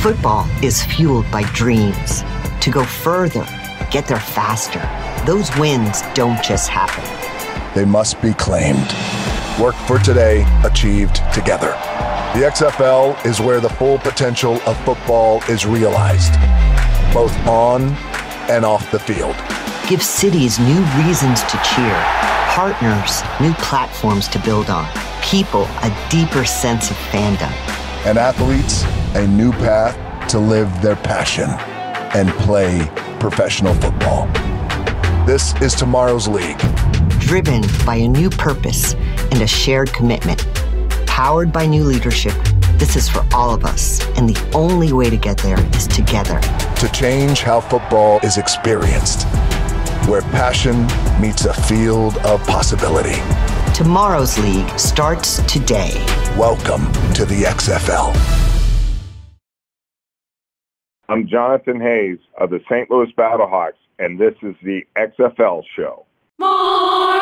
Football is fueled by dreams. To go further, get there faster. Those wins don't just happen. They must be claimed. Work for today, achieved together. The XFL is where the full potential of football is realized, both on and off the field. Give cities new reasons to cheer, partners new platforms to build on, people a deeper sense of fandom, and athletes a new path to live their passion and play professional football. This is tomorrow's league. Driven by a new purpose and a shared commitment. Powered by new leadership, this is for all of us, and the only way to get there is together. To change how football is experienced, where passion meets a field of possibility. Tomorrow's league starts today. Welcome to the XFL. I'm Jonathan Hayes of the St. Louis Battlehawks, and this is the XFL Show. If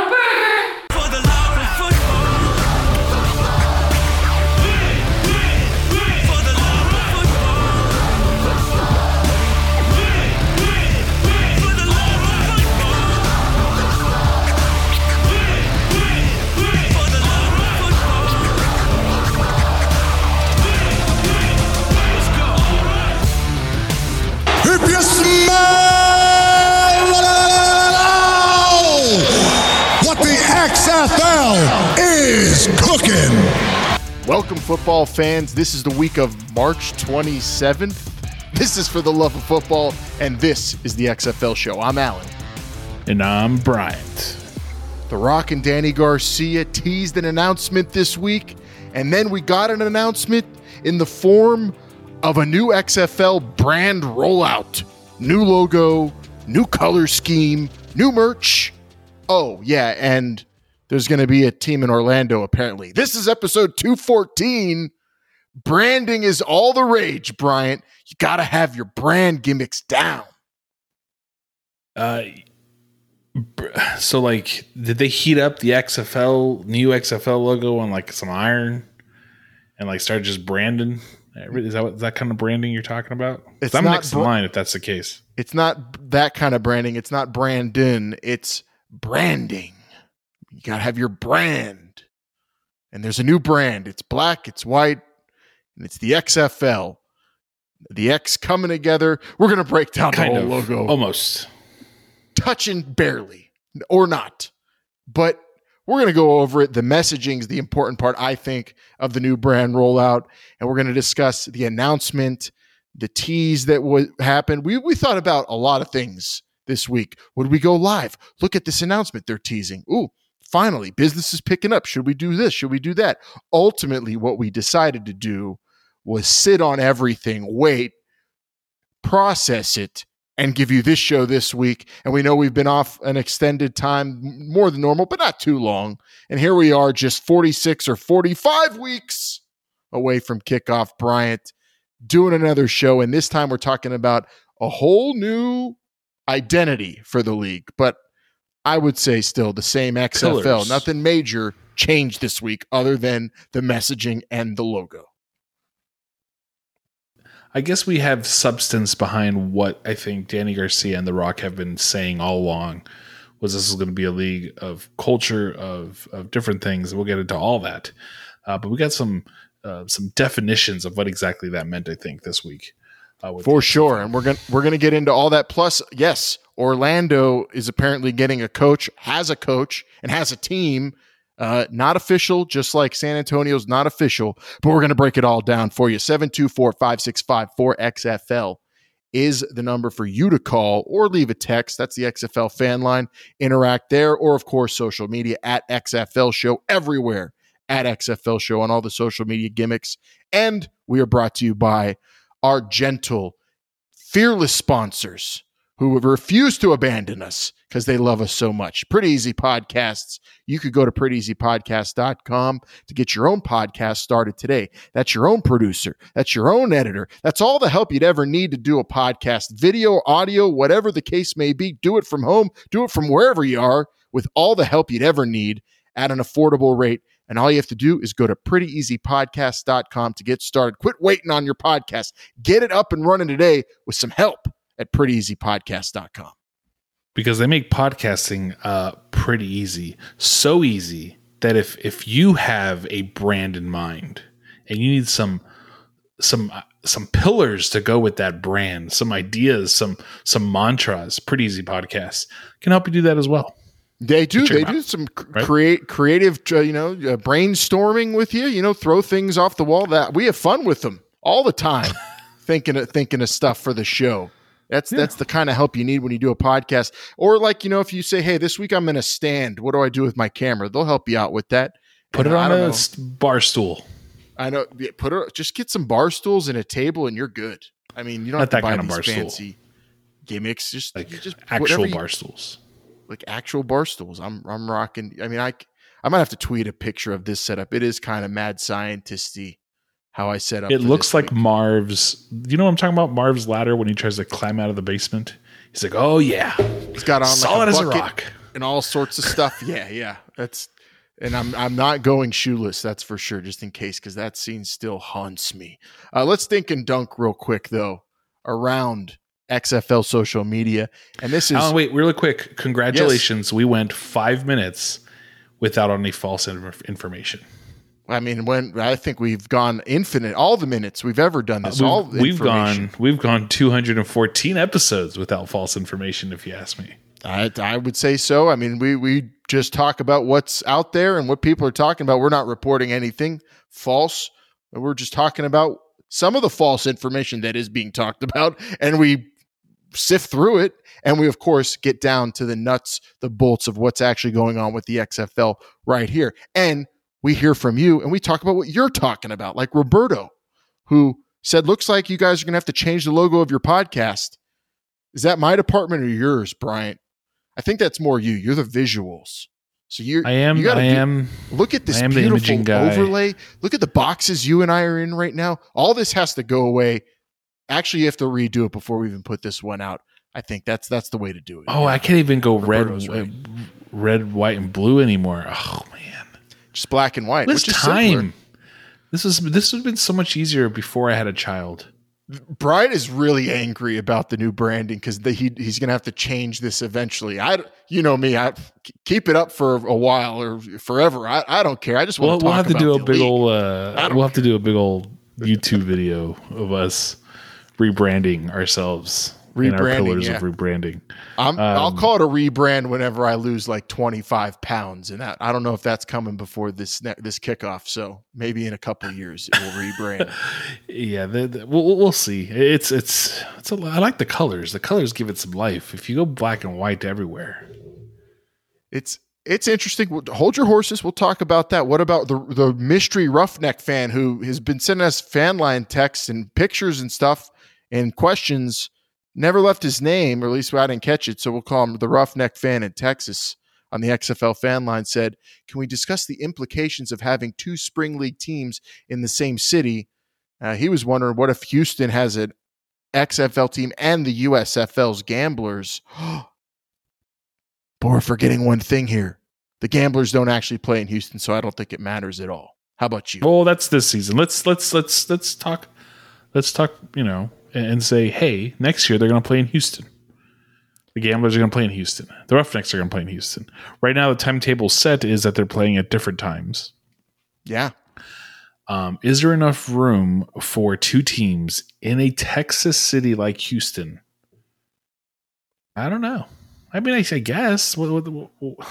XFL is cooking. Welcome, football fans. This is the week of March 27th. This is for the love of football, and this is the XFL show. I'm Alan. And I'm Bryant. The Rock and Dany Garcia teased an announcement this week, and then we got an announcement in the form of a new XFL brand rollout. New logo, new color scheme, new merch. Oh, yeah, and there's going to be a team in Orlando, apparently. This is episode 214. Branding is all the rage, Bryant. You got to have your brand gimmicks down. Uh, so like, did they heat up the XFL new XFL logo on like some iron, and like start just branding? Is that what is that kind of branding you're talking about? It's I'm not next br- in line if that's the case. It's not that kind of branding. It's not Brandon. It's branding. You got to have your brand. And there's a new brand. It's black, it's white, and it's the XFL. The X coming together. We're going to break down Kind the whole of, logo. almost. touching barely or not. But we're going to go over it. The messaging is the important part, I think, of the new brand rollout. And we're going to discuss the announcement, the tease that would happen. We, we thought about a lot of things this week. Would we go live? Look at this announcement they're teasing. Ooh, finally, business is picking up. Should we do this? Should we do that? Ultimately, what we decided to do was sit on everything, wait, process it, and give you this show this week. And we know we've been off an extended time, more than normal, but not too long. And here we are, just 46 or 45 weeks away from kickoff, Bryant, doing another show. And this time we're talking about a whole new identity for the league. But I would say still the same XFL. Pillars. Nothing major changed this week other than the messaging and the logo. I guess we have substance behind what I think Dany Garcia and The Rock have been saying all along. Was this is going to be a league of culture of of different things? We'll get into all that, uh, but we got some uh, some definitions of what exactly that meant. I think this week, For sure, and we're gonna we're gonna get into all that. Plus, yes, Orlando is apparently getting a coach, has a coach, and has a team. Uh, not official, just like San Antonio's not official, but we're gonna break it all down for you. 724-565-4XFL is the number for you to call or leave a text. That's the XFL fan line. Interact there, or of course, social media at XFL Show everywhere at XFL Show on all the social media gimmicks. And we are brought to you by our gentle, fearless sponsors who have refused to abandon us because they love us so much. Pretty Easy Podcasts. You could go to prettyeasypodcast.com to get your own podcast started today. That's your own producer. That's your own editor. That's all the help you'd ever need to do a podcast, video, audio, whatever the case may be. Do it from home, do it from wherever you are with all the help you'd ever need at an affordable rate And all you have to do is go to prettyeasypodcast.com to get started. Quit waiting on your podcast. Get it up and running today with some help at prettyeasypodcast.com. because they make podcasting uh, pretty easy, so easy that if if you have a brand in mind and you need some some uh, some pillars to go with that brand, some ideas, some some mantras, pretty easy podcast can help you do that as well. They do. They do some right? create creative, uh, you know, uh, brainstorming with you. You know, throw things off the wall. That we have fun with them all the time, thinking of thinking of stuff for the show. That's that's the kind of help you need when you do a podcast. Or like you know, if you say, "Hey, this week I'm in a stand. What do I do with my camera?" They'll help you out with that. Put And it on a know. bar stool. I know. Put it. Just get some bar stools and a table, and you're good. I mean, you don't Not have to buy kind of these bar stool. fancy gimmicks. Just Like just actual whatever you- bar stools. Like actual bar stools. I'm I'm rocking. I mean, I I might have to tweet a picture of this setup. It is kind of mad scientisty how I set up. It looks like week. Marv's. You know what I'm talking about? Marv's ladder when he tries to climb out of the basement. He's like, "Oh yeah, he's got on solid like as a a rock." and all sorts of stuff. Yeah, yeah. That's and I'm I'm not going shoeless. That's for sure. Just in case, because that scene still haunts me. Uh, let's think and dunk real quick though around XFL social media, and this is Alan, wait, really quick. Congratulations. We went five minutes without any false inf- information. I mean, when I think we've gone infinite, all the minutes we've ever done this, all We've, the we've gone we've gone 214 episodes without false information. If you ask me, I, I would say so. I mean, we we just talk about what's out there and what people are talking about. We're not reporting anything false. We're just talking about some of the false information that is being talked about, and we sift through it. And we, of course, get down to the nuts, the bolts of what's actually going on with the XFL right here. And we hear from you, and we talk about what you're talking about, like Roberto, who said, "Looks like you guys are going to have to change the logo of your podcast." Is that my department or yours, Bryant? I think that's more you. You're the visuals. So you're I am you I do- am look at this I am the beautiful overlay. Look at the boxes you and I are in right now. All this has to go away. Actually, you have to redo it before we even put this one out. I think that's that's the way to do it. Oh, I can't even go red, right. uh, red, white, and blue anymore. Oh man, just black and white. this is time. This is this would have been so much easier before I had a child. Brian is really angry about the new branding because he he's going to have to change this eventually. I you know me, I keep it up for a while or forever. I, I don't care. I just want We'll, to we'll talk have to do a big league. old. Uh, we'll have to do a big old YouTube video of us rebranding ourselves. in our Rebranding, pillars yeah. of rebranding. I'm, I'll Um, call it a rebrand whenever I lose like 25 pounds, and that I don't know if that's coming before this this kickoff. So maybe in a couple of years it will rebrand. Yeah, the, the, we'll, we'll see. It's it's it's. A, I like the colors. The colors give it some life. If you go black and white everywhere, it's it's interesting. Hold your horses. We'll talk about that. What about the the mystery roughneck fan who has been sending us fan line texts and pictures and stuff and questions? Never left his name, or at least I didn't catch it. So we'll call him the roughneck fan in Texas on the XFL fan line. Said, "Can we discuss the implications of having two spring league teams in the same city?" Uh, he was wondering what if Houston has an XFL team and the USFL's Gamblers. but we're forgetting one thing here. The Gamblers don't actually play in Houston, so I don't think it matters at all. How about you? well, that's this season. Let's let's let's let's talk. Let's talk. You know, and, say, hey, next year they're going to play in Houston. The Gamblers are going to play in Houston. The Roughnecks are going to play in Houston. Right now, the timetable set is that they're playing at different times. yeah. Um, is there enough room for two teams in a Texas city like Houston? I don't know. I mean, I, guess. What, what, what-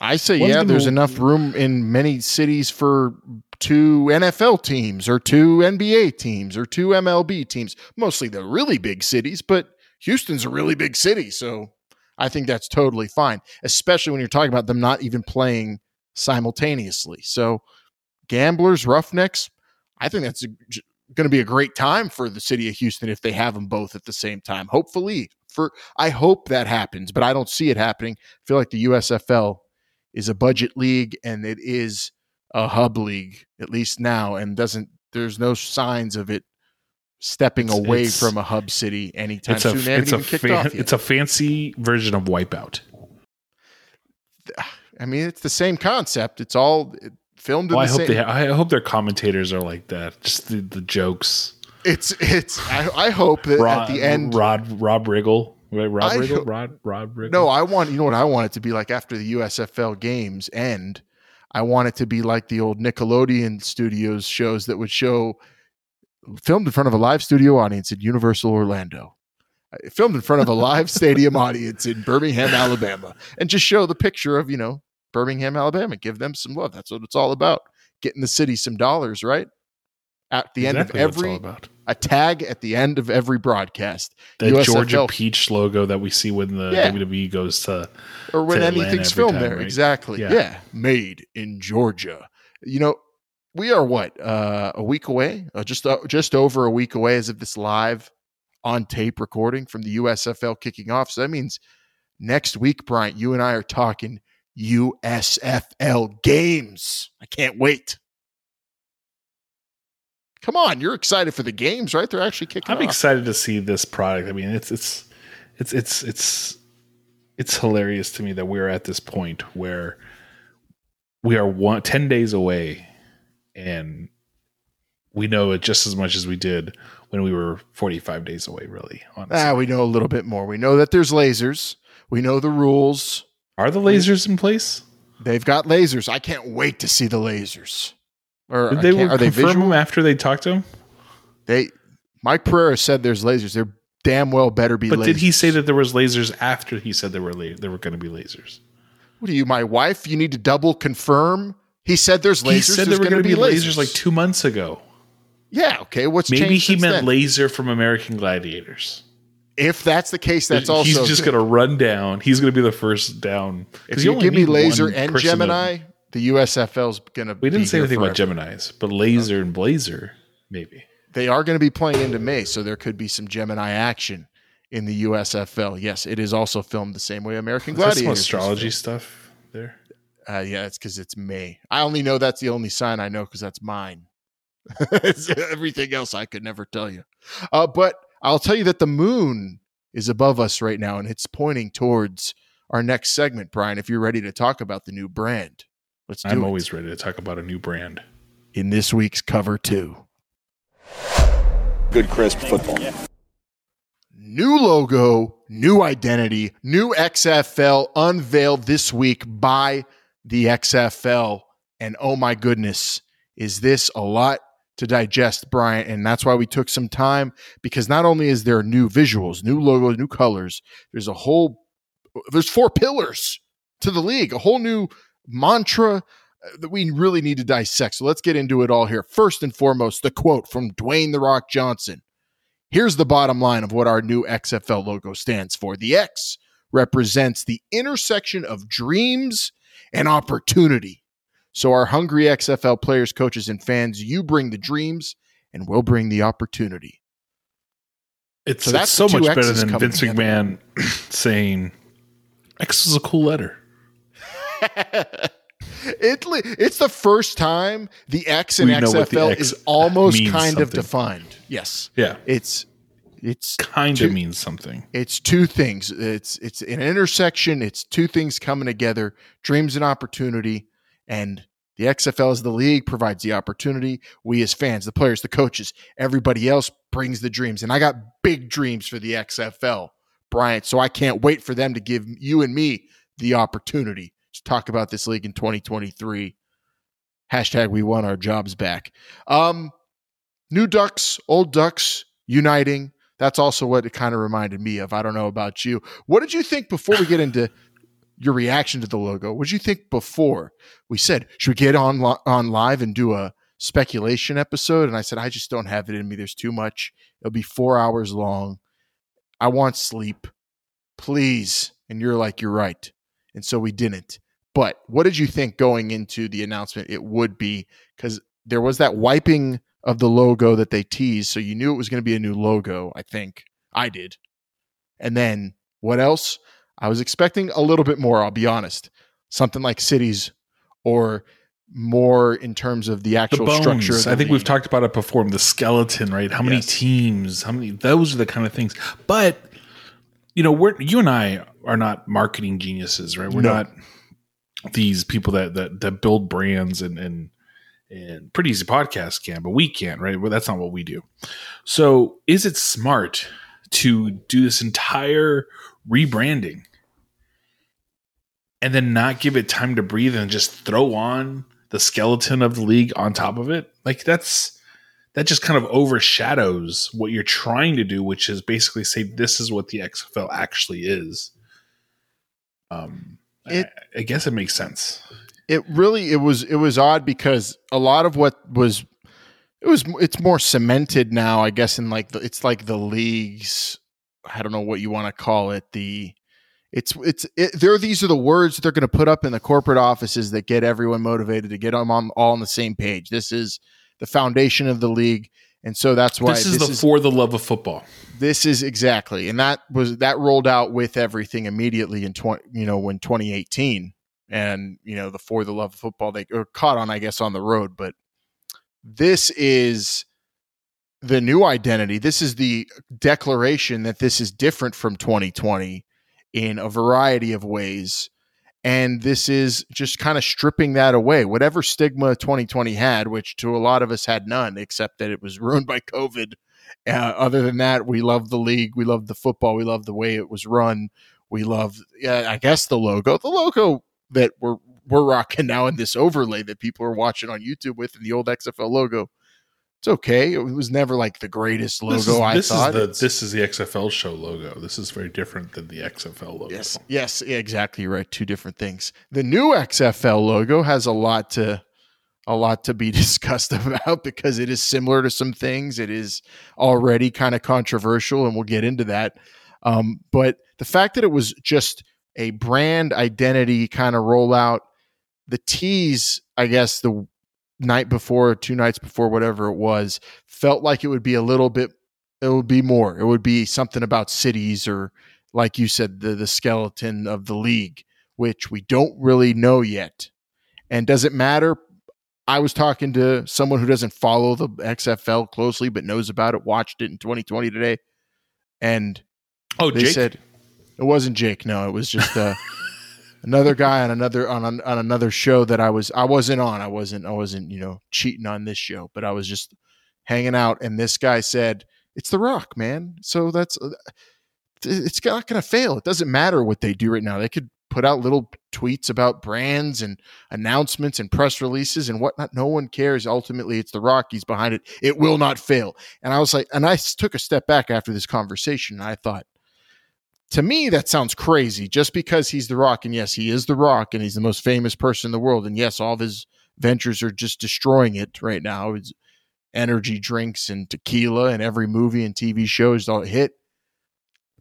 I say, yeah, there's enough room in many cities for two NFL teams or two NBA teams or two MLB teams, mostly the really big cities, but Houston's a really big city. So I think that's totally fine, especially when you're talking about them not even playing simultaneously. So Gamblers, Roughnecks, I think that's going to be a great time for the city of Houston if they have them both at the same time. Hopefully, for I hope that happens, but I don't see it happening. I feel like the USFL is a budget league and it is a hub league at least now and doesn't there's no signs of it stepping It's- away it's- from a hub city anytime it's soon. Haven't it's a even fa- it's a fancy version of Wipeout. I mean, it's the same concept. It's all filmed. Well, in I hope same, they. I hope their commentators are like that. Just the, the jokes. It's it's. I, I hope that Rod, at the end. Rod Rob Riggle. Right, Rob I Riggle. hope- Rod Rod Riggle. No, I want. You know what I want it to be like after the USFL games end. I want it to be like the old Nickelodeon Studios shows that would show filmed in front of a live studio audience in Universal Orlando. Uh, Filmed in front of a live stadium audience in Birmingham, Alabama, and just show the picture of you know Birmingham, Alabama. Give them some love. That's what it's all about. Getting the city some dollars, right? At the exactly end of every a tag at the end of every broadcast. The USFL Georgia peach logo that we see when the Yeah. WWE goes to. or when to anything's filmed time, there. right? Exactly. Yeah. Yeah. Made in Georgia. You know, we are what uh, a week away, uh, just uh, just over a week away as of this live on tape recording from the USFL kicking off. So that means next week, Bryant, you and I are talking USFL games. I can't wait. Come on, you're excited for the games, right? They're actually kicking off. I'm off. excited to see this product. I mean, it's it's it's it's it's it's hilarious to me that we're at this point where we are one, 10 days away and we know it just as much as we did when we were 45 days away really honestly. Ah, we know a little bit more. We know that there's lasers. We know the rules. are the lasers in place They've got lasers. I can't wait to see the lasers. Or did they were are they visual? after they talked to him They Mike Pereira said there's lasers. They're damn well better be but lasers. did he say that there was lasers after he said there were la- there were going to be lasers What are you, my wife? You need to double confirm. He said there's lasers. he said there were going to be lasers. like two months ago Yeah, okay. What's maybe he meant then? laser from american gladiators If that's the case, that's also he's just going to run down. He's going to be the first down. 'Cause If you you give me laser and Gemini, to- The USFL's going to. Be. We didn't say anything about Gemini's, but laser and blazer, maybe. They are going to be playing into May, so there could be some Gemini action in the USFL. Yes, it is also filmed the same way American Is that some astrology stuff there. Uh, yeah, it's because it's May. I only know that's the only sign I know because that's mine. Everything else I could never tell you. Uh, but I'll tell you that the moon is above us right now, and it's pointing towards our next segment, Brian. If you're ready to talk about the new brand, let's do I'm it. always ready to talk about a new brand. in this week's cover two. Good, crisp football. New logo, new identity, new XFL unveiled this week by the XFL. And oh my goodness, is this a lot to digest, Brian? And that's why we took some time because not only is there new visuals, new logo, new colors, there's a whole, there's four pillars to the league, a whole new mantra uh, that we really need to dissect. So let's get into it all here. First and foremost, the quote from Dwayne The Rock Johnson. Here's the bottom line of what our new XFL logo stands for. The X represents the intersection of dreams and opportunity. So, our hungry XFL players, coaches, and fans, you bring the dreams and we'll bring the opportunity. It's, So it's that's so much better than Vince. McMahon saying X is a cool letter. it, it's the first time the X in We what the XFL X is almost kind of defined. Yes. Yeah. It's it's Kind of means something. it's two things. It's it's an intersection. It's two things coming together: dreams and opportunity. And the XFL as the league provides the opportunity. We as fans, the players, the coaches, everybody else brings the dreams. And I got big dreams for the XFL, Bryant. So I can't wait for them to give you and me the opportunity to talk about this league in 2023. Hashtag we want our jobs back. Um, new ducks, old ducks uniting. That's also what it kind of reminded me of. I don't know about you. What did you think before we get into your reaction to the logo? What did you think before we said, should we get on li- on live and do a speculation episode? And I said, I just don't have it in me. There's too much. It'll be four hours long. I want sleep. Please. And you're like, you're right. And so we didn't. But what did you think going into the announcement it would be? Because there was that wiping of the logo that they teased. So you knew it was going to be a new logo, I think. I did. And then what else? I was expecting a little bit more, I'll be honest. Something like cities or more in terms of the The actual structure. the I think we've talked about it before. The skeleton, right? How many Yes. teams? How many? Those are the kind of things. But you know, we're you and I are not marketing geniuses, right? We're No. not these people that that that build brands and and and pretty easy podcast can, but we can't, right? Well, that's not what we do. So, is it smart to do this entire rebranding and then not give it time to breathe and just throw on the skeleton of the league on top of it? Like that's that just kind of overshadows what you're trying to do, which is basically say this is what the XFL actually is. Um, it, I, I guess it makes sense. It really it was it was odd because a lot of what was it was it's more cemented now i guess in like the, it's like the leagues i don't know what you want to call it the it's it's it, there these are the words they're going to put up in the corporate offices that get everyone motivated to get them on all on the same page. This is the foundation of the league and so that's why this is this the is, for the love of football. This is exactly and that was that rolled out with everything immediately in 20 you know when 2018 and you know the for the love of football they are caught on i guess on the road. But this is the new identity. This is the declaration that this is different from 2020 in a variety of ways and this is just kind of stripping that away whatever stigma 2020 had which to a lot of us had none except that it was ruined by covid uh, other than that we love the league we love the football we love the way it was run we love uh, i guess the logo the logo that we're we're rocking now in this overlay that people are watching on YouTube with and the old XFL logo. It's okay. It was never like the greatest logo. This is, I this thought. Is the, this is the XFL show logo. This is very different than the XFL logo. Yes, yes, exactly right. Two different things. The new XFL logo has a lot to a lot to be discussed about because it is similar to some things. It is already kind of controversial, and we'll get into that. Um, but the fact that it was just a brand identity kind of rollout. The tease, I guess, the night before, two nights before, whatever it was, felt like it would be a little bit. It would be more. It would be something about cities, or like you said, the the skeleton of the league, which we don't really know yet. And does it matter? I was talking to someone who doesn't follow the XFL closely but knows about it, watched it in 2020 today, and oh, they Jake? said it wasn't Jake. No, it was just uh, another guy on another on, on on another show that I was I wasn't on. I wasn't I wasn't you know cheating on this show, but I was just hanging out. And this guy said, "It's The Rock, man." So that's uh, it's not going to fail. It doesn't matter what they do right now. They could put out little tweets about brands and announcements and press releases and whatnot. No one cares. Ultimately, it's the Rockies behind it. It will not fail. And I was like, and I took a step back after this conversation. And I thought, to me, that sounds crazy just because he's The Rock. And yes, he is The Rock and he's the most famous person in the world. And yes, all of his ventures are just destroying it right now. It's energy drinks and tequila and every movie and TV show is all hit.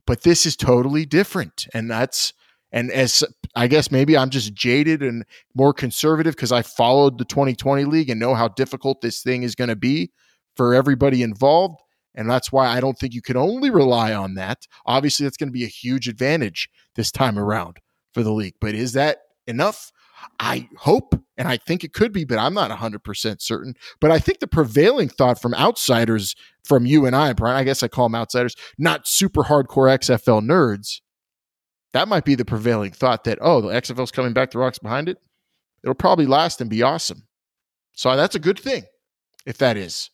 But this is totally different. And that's, and as I guess maybe I'm just jaded and more conservative because I followed the 2020 league and know how difficult this thing is going to be for everybody involved. And that's why I don't think you can only rely on that. Obviously, that's going to be a huge advantage this time around for the league. But is that enough? I hope and I think it could be, but I'm not 100% certain. But I think the prevailing thought from outsiders, from you and I, Brian, I guess I call them outsiders, not super hardcore XFL nerds, that might be the prevailing thought that, oh, the XFL's coming back, the Rock's behind it. It'll probably last and be awesome. So that's a good thing if that is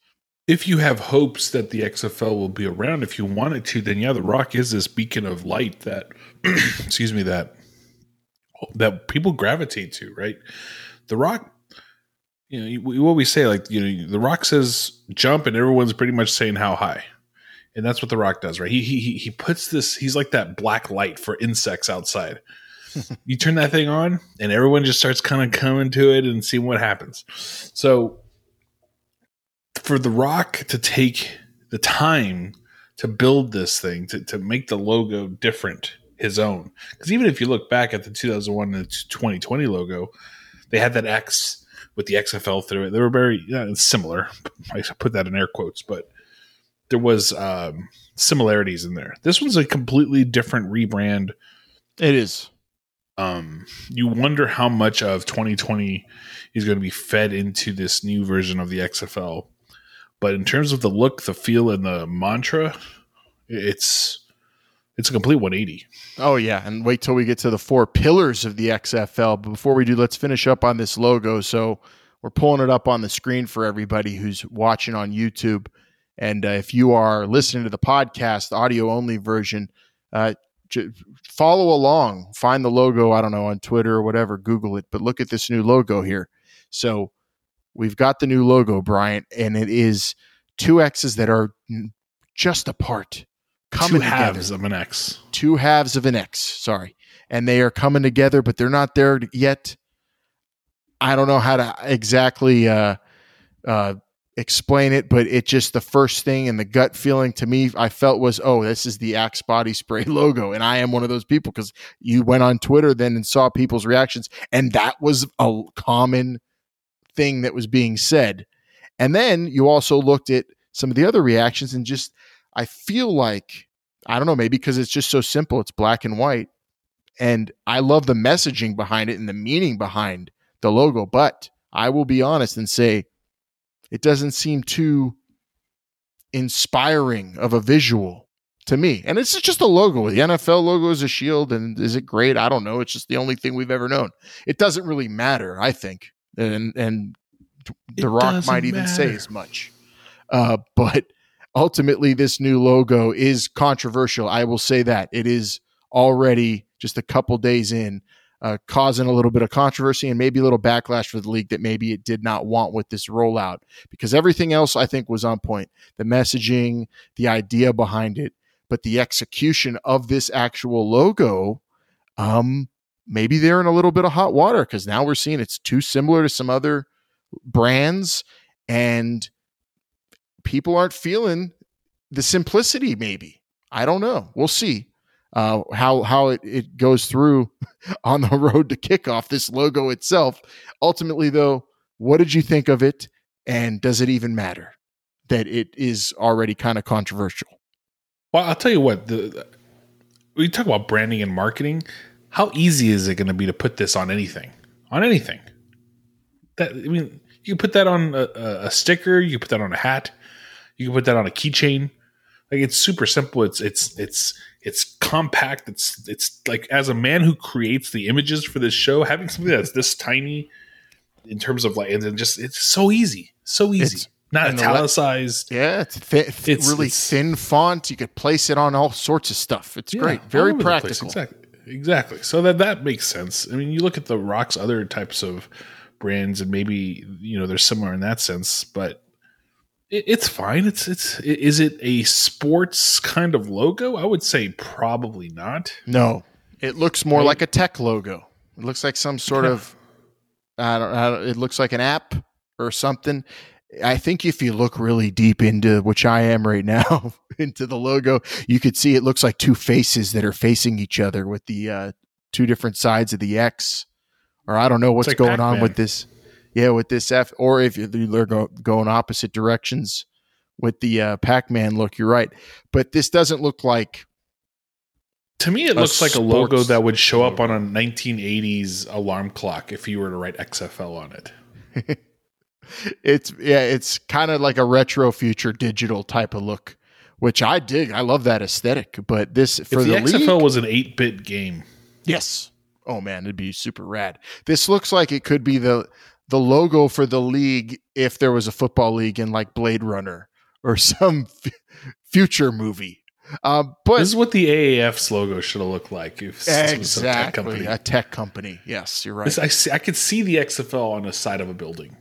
if you have hopes that the XFL will be around, if you want it to, then yeah, the Rock is this beacon of light that, excuse me, that that people gravitate to, right? The Rock, you know, what we say, like you know, the Rock says jump, and everyone's pretty much saying how high, and that's what the Rock does, right? He he he puts this. He's like that black light for insects outside. you turn that thing on, and everyone just starts kind of coming to it and seeing what happens. So for The Rock to take the time to build this thing, to, to make the logo different, his own. Because even if you look back at the 2001 and 2020 logo, they had that X with the XFL through it. They were very similar. I put that in air quotes, but there was um, similarities in there. This one's a completely different rebrand. It is. Um, you wonder how much of 2020 is going to be fed into this new version of the XFL but in terms of the look, the feel, and the mantra, it's it's a complete 180. Oh yeah, and wait till we get to the four pillars of the XFL. But before we do, let's finish up on this logo. So we're pulling it up on the screen for everybody who's watching on YouTube. And uh, if you are listening to the podcast, audio only version, uh, j- follow along. Find the logo, I don't know, on Twitter or whatever, Google it, but look at this new logo here. So we've got the new logo, Bryant, and it is two X's that are just apart. Coming two halves together. of an X. Two halves of an X, sorry. And they are coming together, but they're not there yet. I don't know how to exactly uh, uh, explain it, but it just the first thing and the gut feeling to me I felt was, oh, this is the Axe body spray logo. And I am one of those people because you went on Twitter then and saw people's reactions, and that was a common thing that was being said. And then you also looked at some of the other reactions and just I feel like I don't know, maybe because it's just so simple, it's black and white. And I love the messaging behind it and the meaning behind the logo, but I will be honest and say it doesn't seem too inspiring of a visual to me. And it's just a logo. The NFL logo is a shield, and is it great? I don't know. It's just the only thing we've ever known. It doesn't really matter, I think. And and The it Rock might even matter. say as much. Uh, but ultimately, this new logo is controversial. I will say that it is already just a couple days in uh, causing a little bit of controversy and maybe a little backlash for the league that maybe it did not want with this rollout because everything else I think was on point. The messaging, the idea behind it, but the execution of this actual logo, um, maybe they're in a little bit of hot water because now we're seeing it's too similar to some other brands and people aren't feeling the simplicity maybe i don't know we'll see uh, how how it, it goes through on the road to kickoff. This logo itself. Ultimately, though, what did you think of it, and does it even matter that it is already kind of controversial? Well, I'll tell you what. The, the we talk about branding and marketing. How easy is it going to be to put this on anything? On anything. That I mean, you can put that on a, a sticker. You can put that on a hat. You can put that on a keychain. Like it's super simple. It's it's it's it's compact. It's it's like as a man who creates the images for this show, having something that's this tiny in terms of like and then just it's so easy, so easy. It's, Not italicized. yeah, it's, it's really it's, thin font. You could place it on all sorts of stuff. It's yeah, great, very practical. Exactly, exactly. So that that makes sense. I mean, you look at the Rock's other types of brands, and maybe you know they're similar in that sense, but it's fine. It's it's is it a sports kind of logo? I would say probably not. No, it looks more right? like a tech logo. It looks like some sort yeah. of I don't, I don't. It looks like an app or something. I think if you look really deep into which I am right now into the logo, you could see it looks like two faces that are facing each other with the uh, two different sides of the X. Or I don't know what's like going Pac-Man. on with this yeah, with this F, or if they're go, going opposite directions with the uh, Pac-Man look, you're right. But this doesn't look like. To me, it looks like a logo that would show up on a 1980s alarm clock if you were to write XFL on it. it's yeah, it's kind of like a retro future digital type of look, which I dig. I love that aesthetic. But this for if the, the XFL league, was an 8-bit game. Yes. Oh man, it'd be super rad. This looks like it could be the the logo for the league if there was a football league in like Blade Runner or some f- future movie. Um, but this is what the AAF's logo should have looked like. If exactly a tech company. a tech company. Yes, you're right. This, I see, I could see the XFL on the side of a building.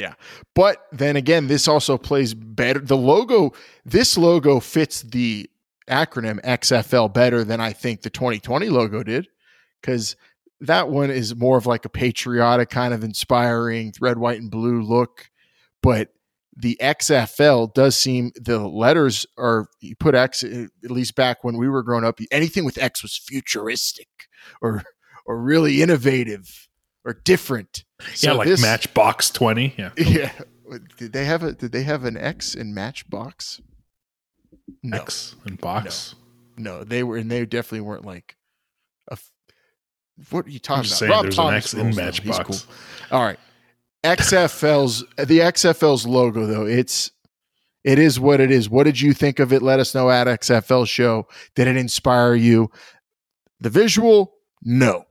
Yeah, but then again, this also plays better. The logo, this logo fits the acronym XFL better than I think the 2020 logo did, because that one is more of like a patriotic kind of inspiring red, white, and blue look. But the XFL does seem the letters are you put X at least back when we were growing up. Anything with X was futuristic or or really innovative or different. So yeah, like this, Matchbox Twenty. Yeah, yeah. Did they have a Did they have an X in Matchbox? No. X in box. No. no, they were, and they definitely weren't like a what are you talking about? Rob there's Thomas an X in Matchbox. Cool. All right. XFL's the XFL's logo though, it's it is what it is. What did you think of it? Let us know at XFL show. Did it inspire you? The visual, no.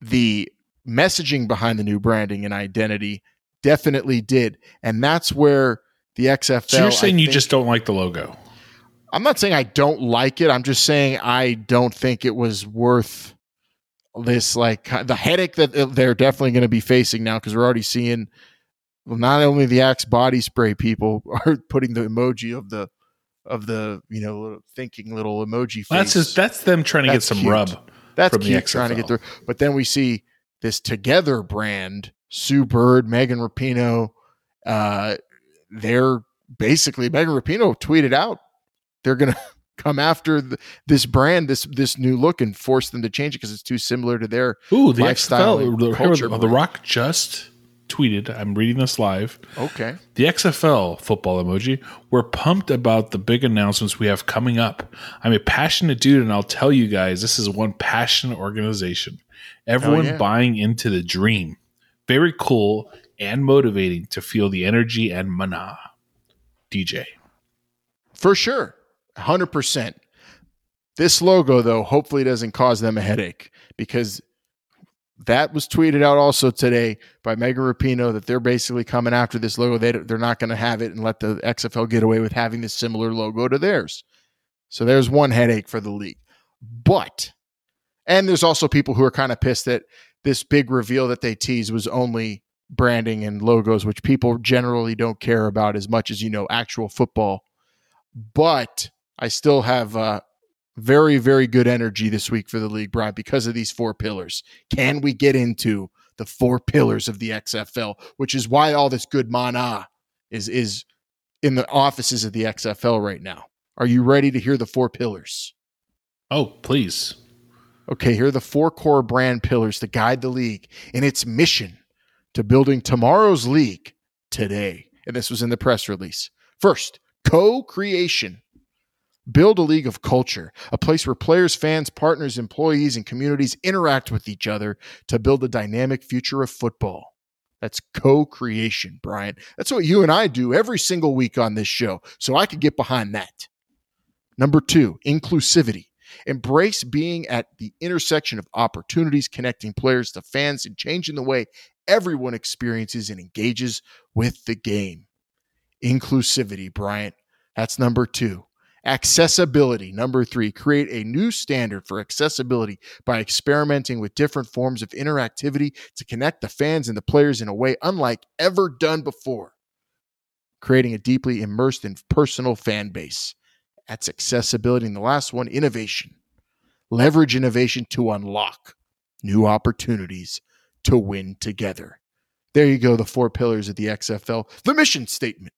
The messaging behind the new branding and identity definitely did, and that's where the XFL. So you're saying I you just don't like the logo? I'm not saying I don't like it. I'm just saying I don't think it was worth this like the headache that uh, they're definitely going to be facing now because we're already seeing well, not only the Axe body spray people are putting the emoji of the of the you know little thinking little emoji face. That's just that's them trying to That's get some cute. rub. That's from the cute trying to get through. But then we see this TOGETHXR brand, Sue Bird, Megan Rapinoe. Uh, they're basically Megan Rapinoe tweeted out they're going to come after th- this brand, this this new look, and force them to change it because it's too similar to their. Ooh, the Lifestyle XFL, the, culture the brand. Rock just tweeted. I'm reading this live. Okay, The XFL football emoji. We're pumped about the big announcements we have coming up. I'm a passionate dude, and I'll tell you guys, this is one passionate organization. Everyone yeah. buying into the dream. Very cool and motivating to feel the energy and mana. DJ. for sure, hundred percent. This logo, though, hopefully doesn't cause them a headache because that was tweeted out also today by Megan Rapinoe that they're basically coming after this logo. They, they're not going to have it and let the XFL get away with having this similar logo to theirs. So there's one headache for the league. But, and there's also people who are kind of pissed that this big reveal that they teased was only branding and logos, which people generally don't care about as much as, you know, actual football. But I still have uh, very, very good energy this week for the league, Brian, because of these four pillars. Can we get into the four pillars of the XFL, which is why all this good mana is is in the offices of the XFL right now? Are you ready to hear the four pillars? Oh, please. Okay, here are the four core brand pillars to guide the league in its mission to building tomorrow's league today. And this was in the press release. First, co creation. Build a league of culture, a place where players, fans, partners, employees, and communities interact with each other to build a dynamic future of football. That's co creation, Brian. That's what you and I do every single week on this show. So I could get behind that. Number two, inclusivity. Embrace being at the intersection of opportunities, connecting players to fans, and changing the way everyone experiences and engages with the game. Inclusivity, Bryant. That's number two. Accessibility. Number three, create a new standard for accessibility by experimenting with different forms of interactivity to connect the fans and the players in a way unlike ever done before. Creating a deeply immersed and personal fan base. That's accessibility. And the last one, innovation. Leverage innovation to unlock new opportunities to win together. There you go, the four pillars of the XFL, the mission statement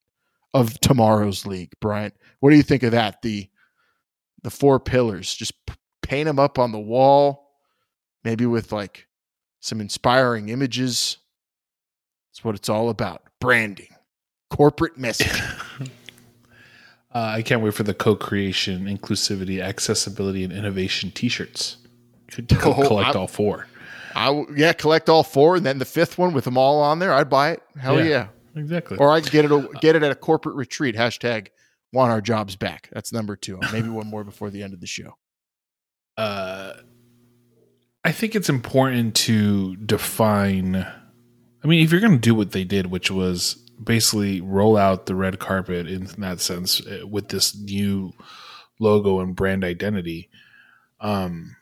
of tomorrow's league. Bryant, what do you think of that? The the four pillars, just paint them up on the wall, maybe with like some inspiring images. That's what it's all about. Branding, corporate message. Uh, I can't wait for the co-creation, inclusivity, accessibility, and innovation T-shirts. Could co- Oh, collect I- all four. I w- yeah, collect all four, and then the fifth one with them all on there. I'd buy it. Hell Yeah. yeah. Exactly. Or I get it get it at a corporate retreat. Hashtag want our jobs back. That's number two. Maybe one more before the end of the show. uh, I think it's important to define. I mean, if you're going to do what they did, which was basically roll out the red carpet in that sense uh, with this new logo and brand identity, um,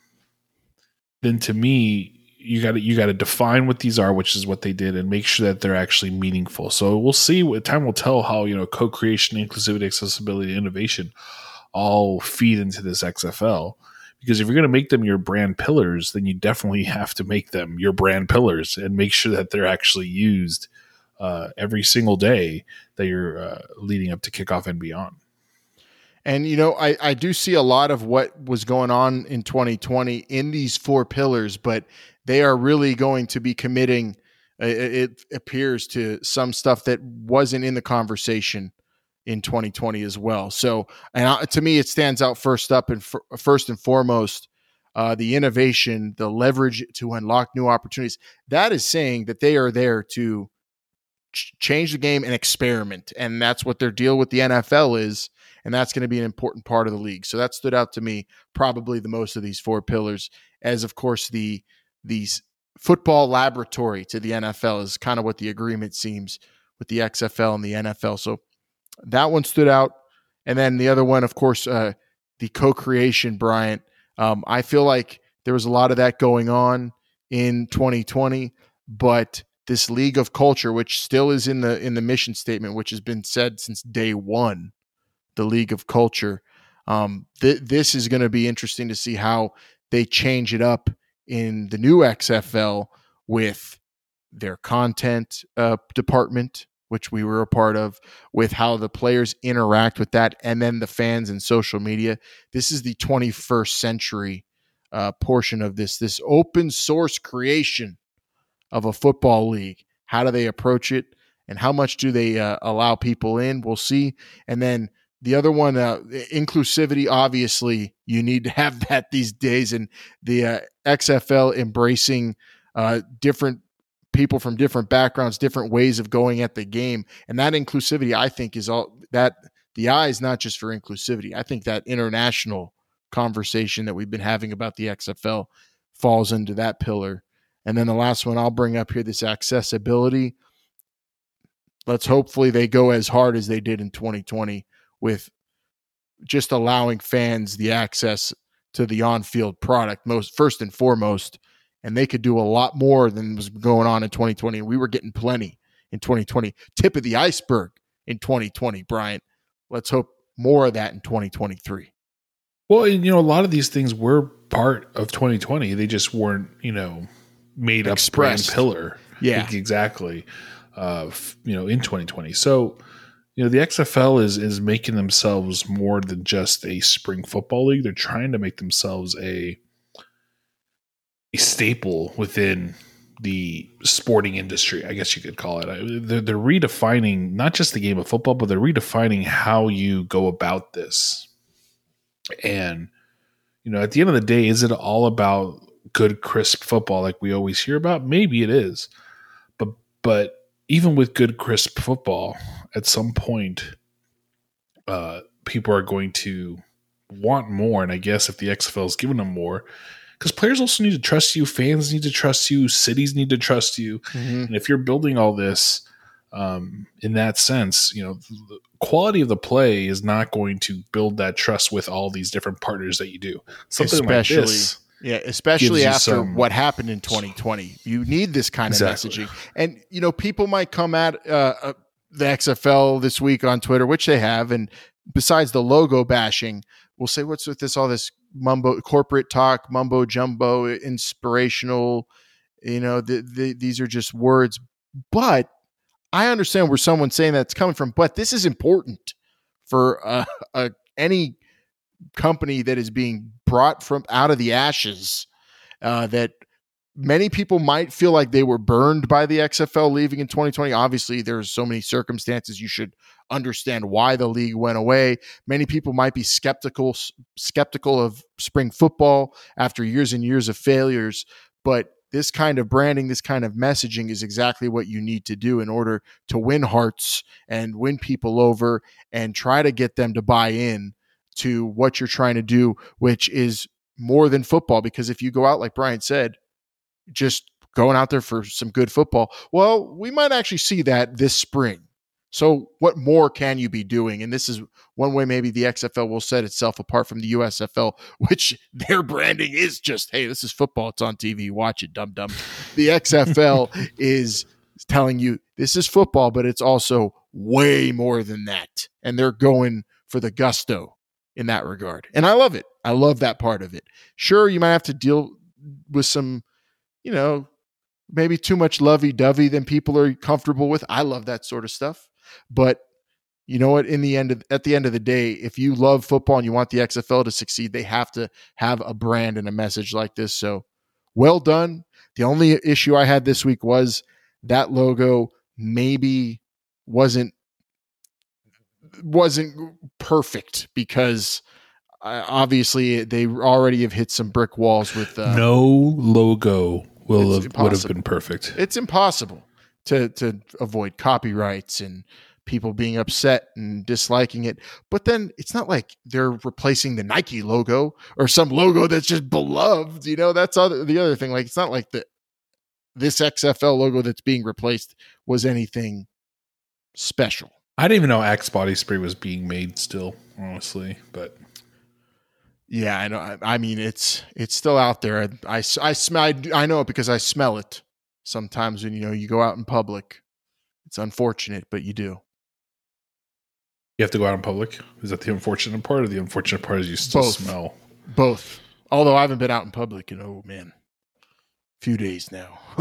then to me, you got to you got to define what these are, which is what they did, and make sure that they're actually meaningful. So we'll see. Time will tell how you know co-creation, inclusivity, accessibility, innovation all feed into this XFL because if you're going to make them your brand pillars then you definitely have to make them your brand pillars and make sure that they're actually used uh, every single day that you're uh, leading up to kickoff and beyond And you know, I, I do see a lot of what was going on in 2020 in these four pillars, but they are really going to be committing. uh, It, appears to some stuff that wasn't in the conversation in 2020 as well. So, and to me, it stands out first up and fir- first and foremost, uh, the innovation, the leverage to unlock new opportunities. That is saying that they are there to ch- change the game and experiment, and that's what their deal with the NFL is and that's going to be an important part of the league. So that stood out to me probably the most of these four pillars, as of course the these football laboratory to the NFL is kind of what the agreement seems with the XFL and the NFL. So that one stood out. And then the other one, of course, uh, the co-creation, Bryant. Um, I feel like there was a lot of that going on in 2020, but this league of culture, which still is in the in the mission statement, which has been said since day one, the league of culture. Um, th- this is going to be interesting to see how they change it up in the new XFL with their content uh, department, which we were a part of, with how the players interact with that, and then the fans and social media. This is the 21st century uh, portion of this, this open source creation of a football league. How do they approach it? And how much do they uh, allow people in? We'll see. And then the other one, uh, inclusivity, obviously, you need to have that these days. And the uh, XFL embracing uh, different people from different backgrounds, different ways of going at the game. And that inclusivity, I think, is all that the eye is not just for inclusivity. I think that international conversation that we've been having about the XFL falls into that pillar. And then the last one I'll bring up here this accessibility. Let's hopefully they go as hard as they did in 2020 with just allowing fans the access to the on-field product most first and foremost and they could do a lot more than was going on in 2020 we were getting plenty in 2020 tip of the iceberg in 2020 Bryant. Let's hope more of that in 2023 well you know a lot of these things were part of 2020 they just weren't you know made up brand pillar. Yeah. Exactly uh you know in 2020 so you know the XFL is is making themselves more than just a spring football league. They're trying to make themselves a a staple within the sporting industry, I guess you could call it. They're, they're redefining not just the game of football, but they're redefining how you go about this. And you know, at the end of the day, is it all about good, crisp football like we always hear about? Maybe it is, but but even with good, crisp football, at some point, uh, people are going to want more. And I guess if the XFL is giving them more, because players also need to trust you, fans need to trust you, cities need to trust you. Mm-hmm. And if you're building all this um, in that sense, you know, the quality of the play is not going to build that trust with all these different partners that you do. Something Especially. like this yeah, especially after some... what happened in 2020. You need this kind of messaging. And, you know, people might come at uh, uh, the XFL this week on Twitter, which they have. And besides the logo bashing, we'll say, what's with this, all this mumbo, corporate talk, mumbo jumbo, inspirational? You know, the, the, these are just words. But I understand where someone's saying that's coming from. But this is important for uh, uh, any company that is being brought from out of the ashes uh, that many people might feel like they were burned by the XFL leaving in 2020. Obviously, there's so many circumstances you should understand why the league went away. Many people might be skeptical skeptical of spring football after years and years of failures, but this kind of branding, this kind of messaging is exactly what you need to do in order to win hearts and win people over and try to get them to buy in to what you're trying to do, which is more than football. Because if you go out, like Brian said, just going out there for some good football, well, we might actually see that this spring. So, what more can you be doing? And this is one way maybe the XFL will set itself apart from the USFL, which their branding is just, hey, this is football. It's on TV. Watch it, dum dum. The XFL is telling you this is football, but it's also way more than that. And they're going for the gusto in that regard. And I love it. I love that part of it. Sure, you might have to deal with some, you know, maybe too much lovey dovey than people are comfortable with. I love that sort of stuff. But you know what? In the end, of, at the end of the day, if you love football and you want the XFL to succeed, they have to have a brand and a message like this. So, well done. The only issue I had this week was that logo maybe wasn't wasn't perfect because uh, obviously they already have hit some brick walls with uh, no logo will have, would have been perfect. It's impossible to to avoid copyrights and people being upset and disliking it. But then it's not like they're replacing the Nike logo or some logo that's just beloved. You know, that's other the other thing. Like it's not like the this XFL logo that's being replaced was anything special. I didn't even know Axe body spray was being made still, honestly. But yeah, I know. I, I mean, it's it's still out there. I I, I smell. I, I know it because I smell it sometimes when you know you go out in public. It's unfortunate, but you do. You have to go out in public. Is that the unfortunate part, or the unfortunate part is you still Both. smell? Both. Although I haven't been out in public in oh man, few days now.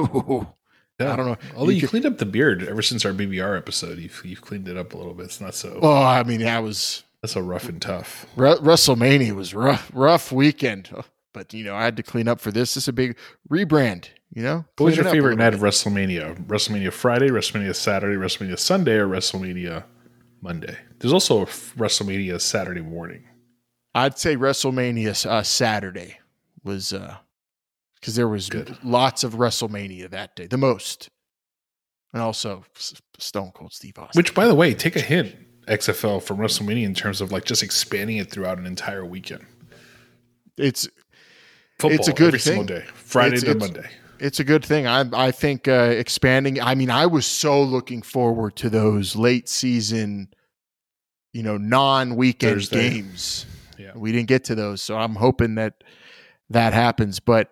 yeah. I don't know. Although you, You could- cleaned up the beard ever since our BBR episode, you've you've cleaned it up a little bit. It's not so Oh, I mean, I was that's so rough and tough. Re- WrestleMania was rough, rough weekend. But you know, I had to clean up for this. This is a big rebrand. You know, What was your favorite night of WrestleMania? WrestleMania Friday, WrestleMania Saturday, WrestleMania Sunday, or WrestleMania Monday? There's also a WrestleMania Saturday morning. I'd say WrestleMania uh, Saturday was because there was lots of WrestleMania that day, the most, and also Stone Cold Steve Austin. Which, by the way, take a hint, XFL from WrestleMania in terms of like just expanding it throughout an entire weekend. it's Football It's a good every single thing. day, Friday It's- to it's- Monday. it's a good thing. I I think uh, expanding. I mean, I was so looking forward to those late season, you know, non weekend games. Yeah. We didn't get to those, so I'm hoping that that happens. But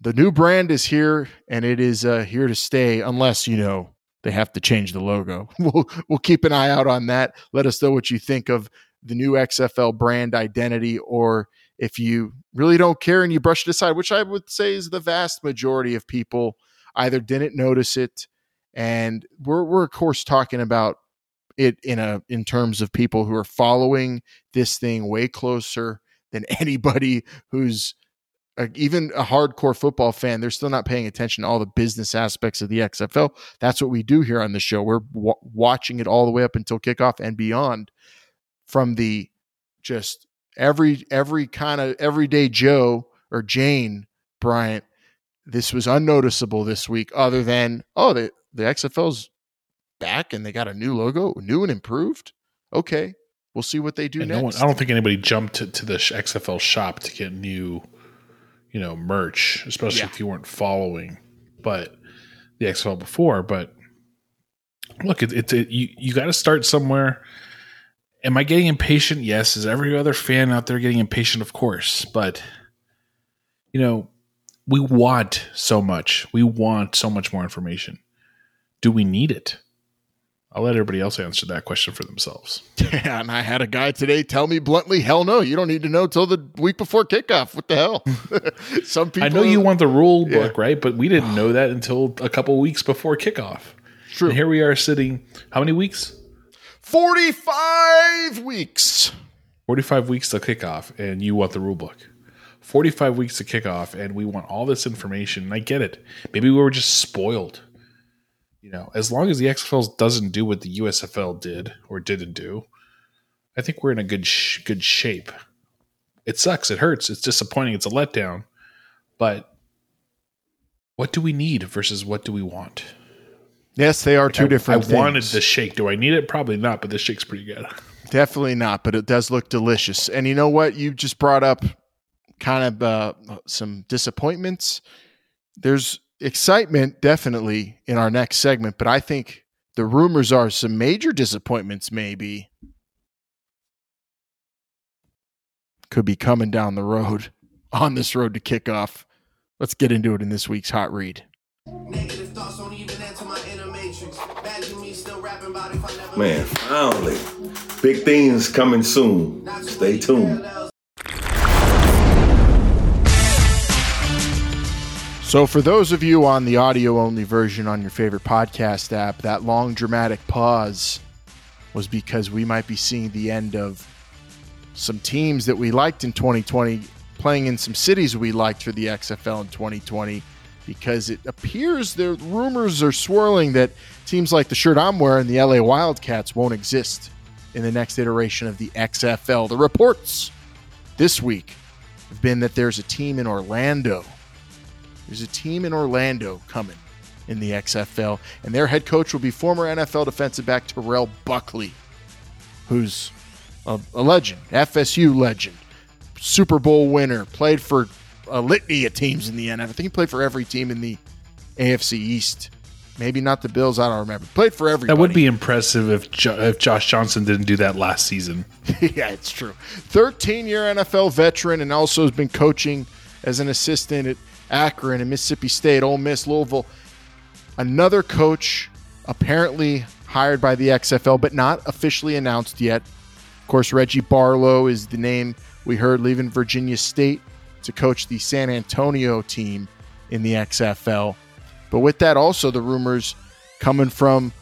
the new brand is here, and it is uh, here to stay. Unless you know they have to change the logo. We'll we'll keep an eye out on that. Let us know what you think of the new XFL brand identity, or if you really don't care and you brush it aside, which I would say is the vast majority of people either didn't notice it, and we're we're of course talking about it in a in terms of people who are following this thing way closer than anybody who's uh, even a hardcore football fan. They're still not paying attention to all the business aspects of the XFL. That's what we do here on the show. We're w- watching it all the way up until kickoff and beyond from the just every every kind of everyday Joe or Jane Bryant. This was unnoticeable this week, other than oh the the XFL's back and they got a new logo, new and improved. Okay, we'll see what they do And next. no one, I don't think anybody jumped to, to the XFL shop to get new, you know, merch, especially Yeah. if you weren't following, but the XFL before. But look, it, it's it, you you got to start somewhere. Am I getting impatient? Yes. Is every other fan out there getting impatient? Of course. But you know, we want so much. We want so much more information. Do we need it? I'll let everybody else answer that question for themselves. Yeah, and I had a guy today tell me bluntly, "Hell no, you don't need to know till the week before kickoff." What the hell? Some people, I know you want the rule Yeah. book, right? But we didn't know that until a couple weeks before kickoff. True. And here we are sitting, how many weeks? forty-five weeks. 45 weeks to kickoff, and you want the rule book. 45 weeks to kickoff, and we want all this information. And I get it. Maybe we were just spoiled. You know, as long as the XFL doesn't do what the USFL did or didn't do, I think we're in a good sh- good shape. It sucks. It hurts. It's disappointing. It's a letdown. But what do we need versus what do we want? Yes, they are two I- different. I wanted the shake. Do I need it? Probably not, but the shake's pretty good. Definitely not, but it does look delicious. And you know what? You just brought up kind of uh, some disappointments. There's excitement definitely in our next segment, but I think the rumors are some major disappointments maybe could be coming down the road on this road to kickoff. Let's get into it in this week's hot read. Negative thoughts don't even enter my inner matrix. Imagine me still rapping about if I never Man, finally. Big things coming soon. Stay tuned. So, for those of you on the audio only version on your favorite podcast app, that long dramatic pause was because we might be seeing the end of some teams that we liked in 2020 playing in some cities we liked for the XFL in 2020 because it appears the rumors are swirling that teams like the shirt I'm wearing, the LA Wildcats, won't exist in the next iteration of the XFL. The reports this week have been that there's a team in Orlando there's a team in Orlando coming in the XFL, and their head coach will be former NFL defensive back Terrell Buckley, who's a, a legend, FSU legend, Super Bowl winner, played for a litany of teams in the NFL. I think he played for every team in the AFC East. Maybe not the Bills. I don't remember. Played for everybody. That would be impressive if jo- if Josh Johnson didn't do that last season. yeah, it's true. 13 year NFL veteran and also has been coaching as an assistant at Akron and Mississippi State, Ole Miss, Louisville. Another coach apparently hired by the XFL, but not officially announced yet. Of course, Reggie Barlow is the name we heard leaving Virginia State to coach the San Antonio team in the XFL. But with that, also the rumors coming from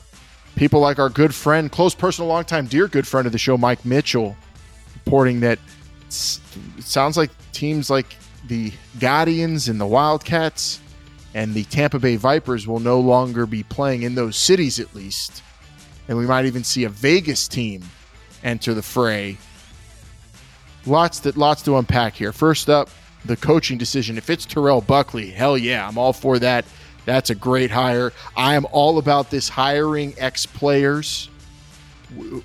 people like our good friend, close personal, longtime, dear good friend of the show, Mike Mitchell, reporting that it sounds like teams like the Guardians and the Wildcats and the Tampa Bay Vipers will no longer be playing in those cities, at least. And we might even see a Vegas team enter the fray. Lots that lots to unpack here. First up, the coaching decision. If it's Terrell Buckley, hell yeah, I'm all for that. That's a great hire. I am all about this hiring ex players,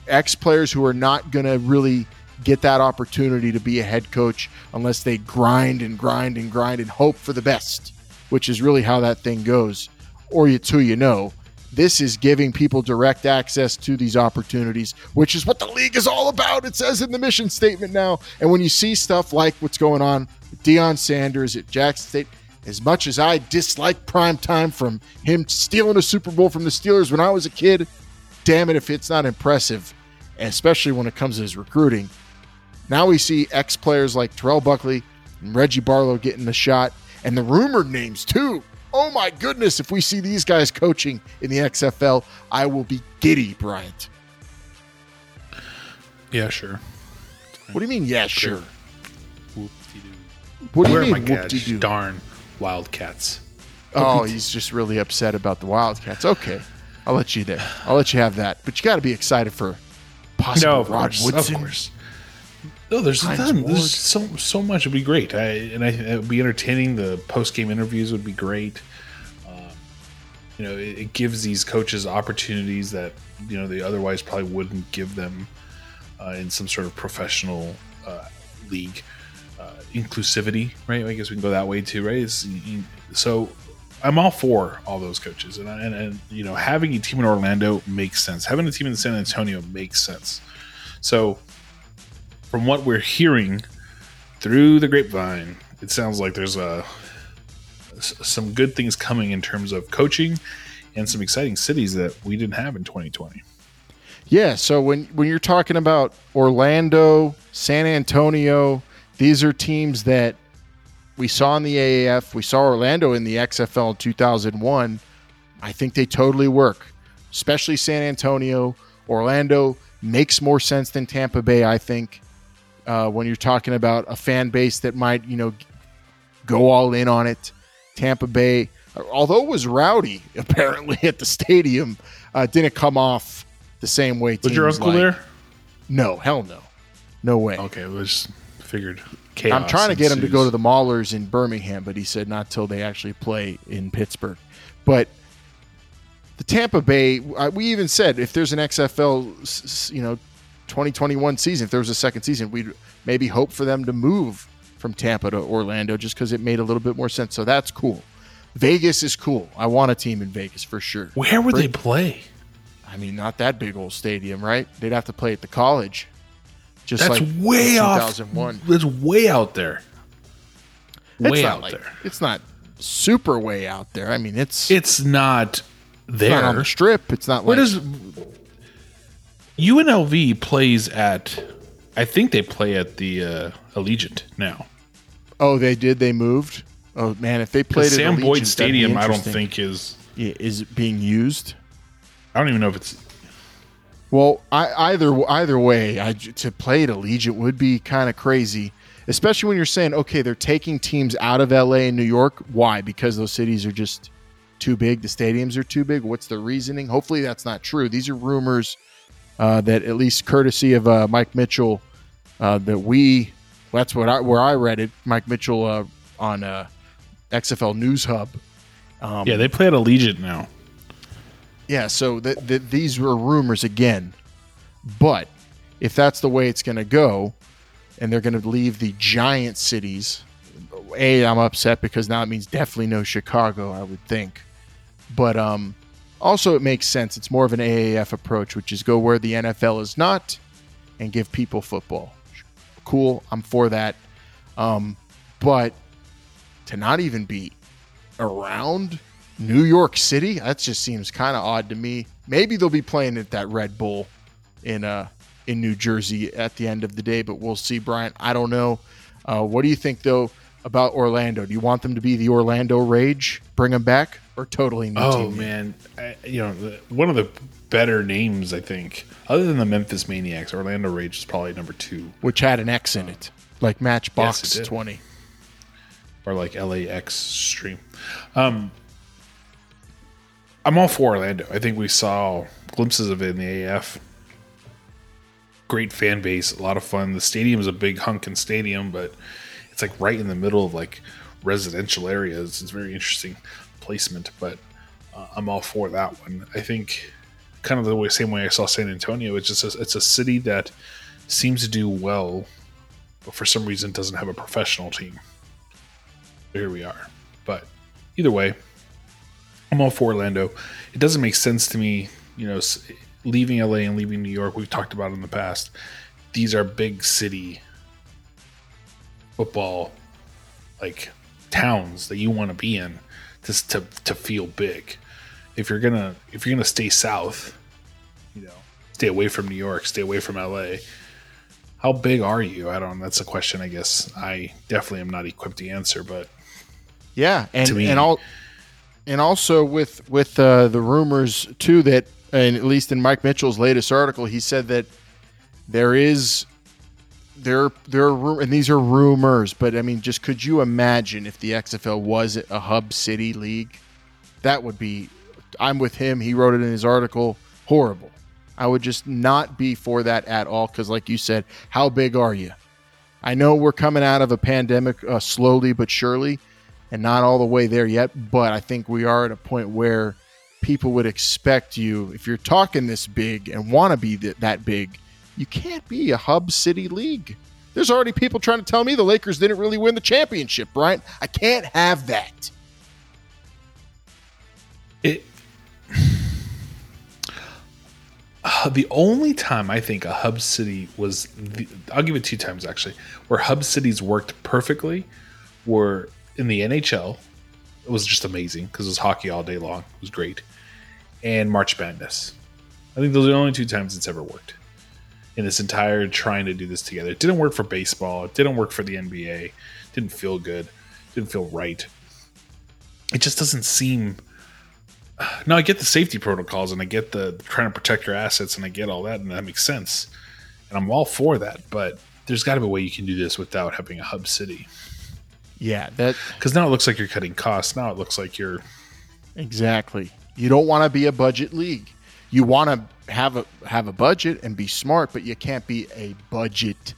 ex players who are not going to really get that opportunity to be a head coach unless they grind and grind and grind and hope for the best, which is really how that thing goes. Or you two, you know, this is giving people direct access to these opportunities, which is what the league is all about. It says in the mission statement now. And when you see stuff like what's going on with Deion Sanders at Jackson State, as much as I dislike prime time from him stealing a Super Bowl from the Steelers when I was a kid, damn it if it's not impressive, especially when it comes to his recruiting. Now we see ex players like Terrell Buckley and Reggie Barlow getting the shot, and the rumored names too. Oh my goodness, if we see these guys coaching in the XFL, I will be giddy, Bryant. Yeah, sure. What do you mean, yeah, sure? Whoop-de-doo. What do Where you are mean, whoop-de-doo? Darn Wildcats. Oh, he's just really upset about the Wildcats. Okay, I'll let you there. I'll let you have that. But you got to be excited for possible No, Rod Woodson. of course. No, there's a ton. There's so so much. It'd be great, I, and I, it would be entertaining. The post game interviews would be great. Um, you know, it, it gives these coaches opportunities that you know they otherwise probably wouldn't give them uh, in some sort of professional uh, league. Uh, inclusivity, right? I guess we can go that way too, right? You- so I'm all for all those coaches, and, and and you know having a team in Orlando makes sense. Having a team in San Antonio makes sense. So from what we're hearing through the grapevine, it sounds like there's a some good things coming in terms of coaching and some exciting cities that we didn't have in 2020. Yeah, so when when you're talking about Orlando, San Antonio, these are teams that we saw in the AAF. We saw Orlando in the XFL in 2001. I think they totally work, especially San Antonio. Orlando makes more sense than Tampa Bay, I think, uh, when you're talking about a fan base that might, you know, go all in on it. Tampa Bay, although it was rowdy apparently at the stadium, uh, didn't come off the same way. Was your uncle like- there? No, hell no, no way. Okay, it was figured. Chaos I'm trying to get him to go to the Maulers in Birmingham, but he said not till they actually play in Pittsburgh. But the Tampa Bay, uh, we even said if there's an XFL, you know, 2021 season, if there was a second season, we'd maybe hope for them to move from Tampa to Orlando just because it made a little bit more sense. So that's cool. Vegas is cool. I want a team in Vegas for sure. Where would they play? I mean, not that big old stadium, right? They'd have to play at the college. Just That's like way off. 2001. That's way out there. It's Way not out like- there. It's not super way out there. I mean, it's, It's not it's there. not on the strip. It's not Where like does UNLV plays at? I think they play at the uh, Allegiant now. oh they did they moved. Oh man, if they played at Sam Allegiant, Boyd Stadium, I don't think is. Yeah, is being used. I don't even know if it's. Well, I, either either way, I, to play at Allegiant would be kind of crazy, especially when you're saying, okay, they're taking teams out of LA and New York. Why? Because those cities are just too big. The stadiums are too big. What's the reasoning? Hopefully, that's not true. These are rumors uh, that, at least courtesy of uh, Mike Mitchell, uh, that we. That's what I where I read it. Mike Mitchell uh, on uh, XFL News Hub. Um, Yeah, they play at Allegiant now. yeah, so th- th- these were rumors again. But if that's the way it's going to go, and they're going to leave the giant cities, A, I'm upset because now it means definitely no Chicago, I would think. But um, also, it makes sense. It's more of an AAF approach, which is go where the NFL is not and give people football. Cool. I'm for that. Um, but to not even be around New York City, that just seems kind of odd to me. Maybe they'll be playing at that Red Bull in uh in New Jersey at the end of the day, but we'll see, Brian. I don't know. Uh, what do you think though about Orlando? Do you want them to be the Orlando Rage, bring them back, or totally new Oh team? man, I, you know one of the better names I think, other than the Memphis Maniacs, Orlando Rage is probably number two, Which had an X in it, like Matchbox Yes, it 20. or like LA Xtreme. Um, I'm all for Orlando. I think we saw glimpses of it in the AF. Great fan base, a lot of fun. The stadium is a big hunkin' stadium, but it's like right in the middle of like residential areas. It's very interesting placement, but uh, I'm all for that one. I think kind of the way, same way I saw San Antonio. It's just a, it's a city that seems to do well, but for some reason doesn't have a professional team. Here we are. But either way, I'm all for Orlando. It doesn't make sense to me, you know, leaving LA and leaving New York. We've talked about in the past. These are big city football like towns that you want to be in just to to feel big. If you're gonna if you're gonna stay south, you know, stay away from New York, stay away from LA. How big are you? I don't. That's a question. I guess I definitely am not equipped to answer, but Yeah, and To me- and all, and also with with uh, the rumors too that, and at least in Mike Mitchell's latest article, he said that there is there there are and these are rumors, but I mean, just could you imagine if the XFL was a hub city league? That would be. I'm with him. He wrote it in his article. Horrible. I would just not be for that at all because, like you said, how big are you? I know we're coming out of a pandemic uh, slowly but surely, and not all the way there yet. But I think we are at a point where people would expect you, if you're talking this big and want to be th- that big, you can't be a hub city league. There's already people trying to tell me the Lakers didn't really win the championship, Brian. I can't have that. it the only time I think a hub city was the, I'll give it two times actually where hub cities worked perfectly were in the NHL it was just amazing because it was hockey all day long it was great and March Madness I think those are the only two times it's ever worked in this entire trying to do this together it didn't work for baseball it didn't work for the NBA didn't feel good didn't feel right it just doesn't seem no, I get the safety protocols and I get the trying to protect your assets and I get all that and that makes sense. And I'm all for that, but there's got to be a way you can do this without having a hub city. Yeah, that Because now it looks like you're cutting costs. Now it looks like you're Exactly. You don't want to be a budget league. You want to have a have a budget and be smart, but you can't be a budget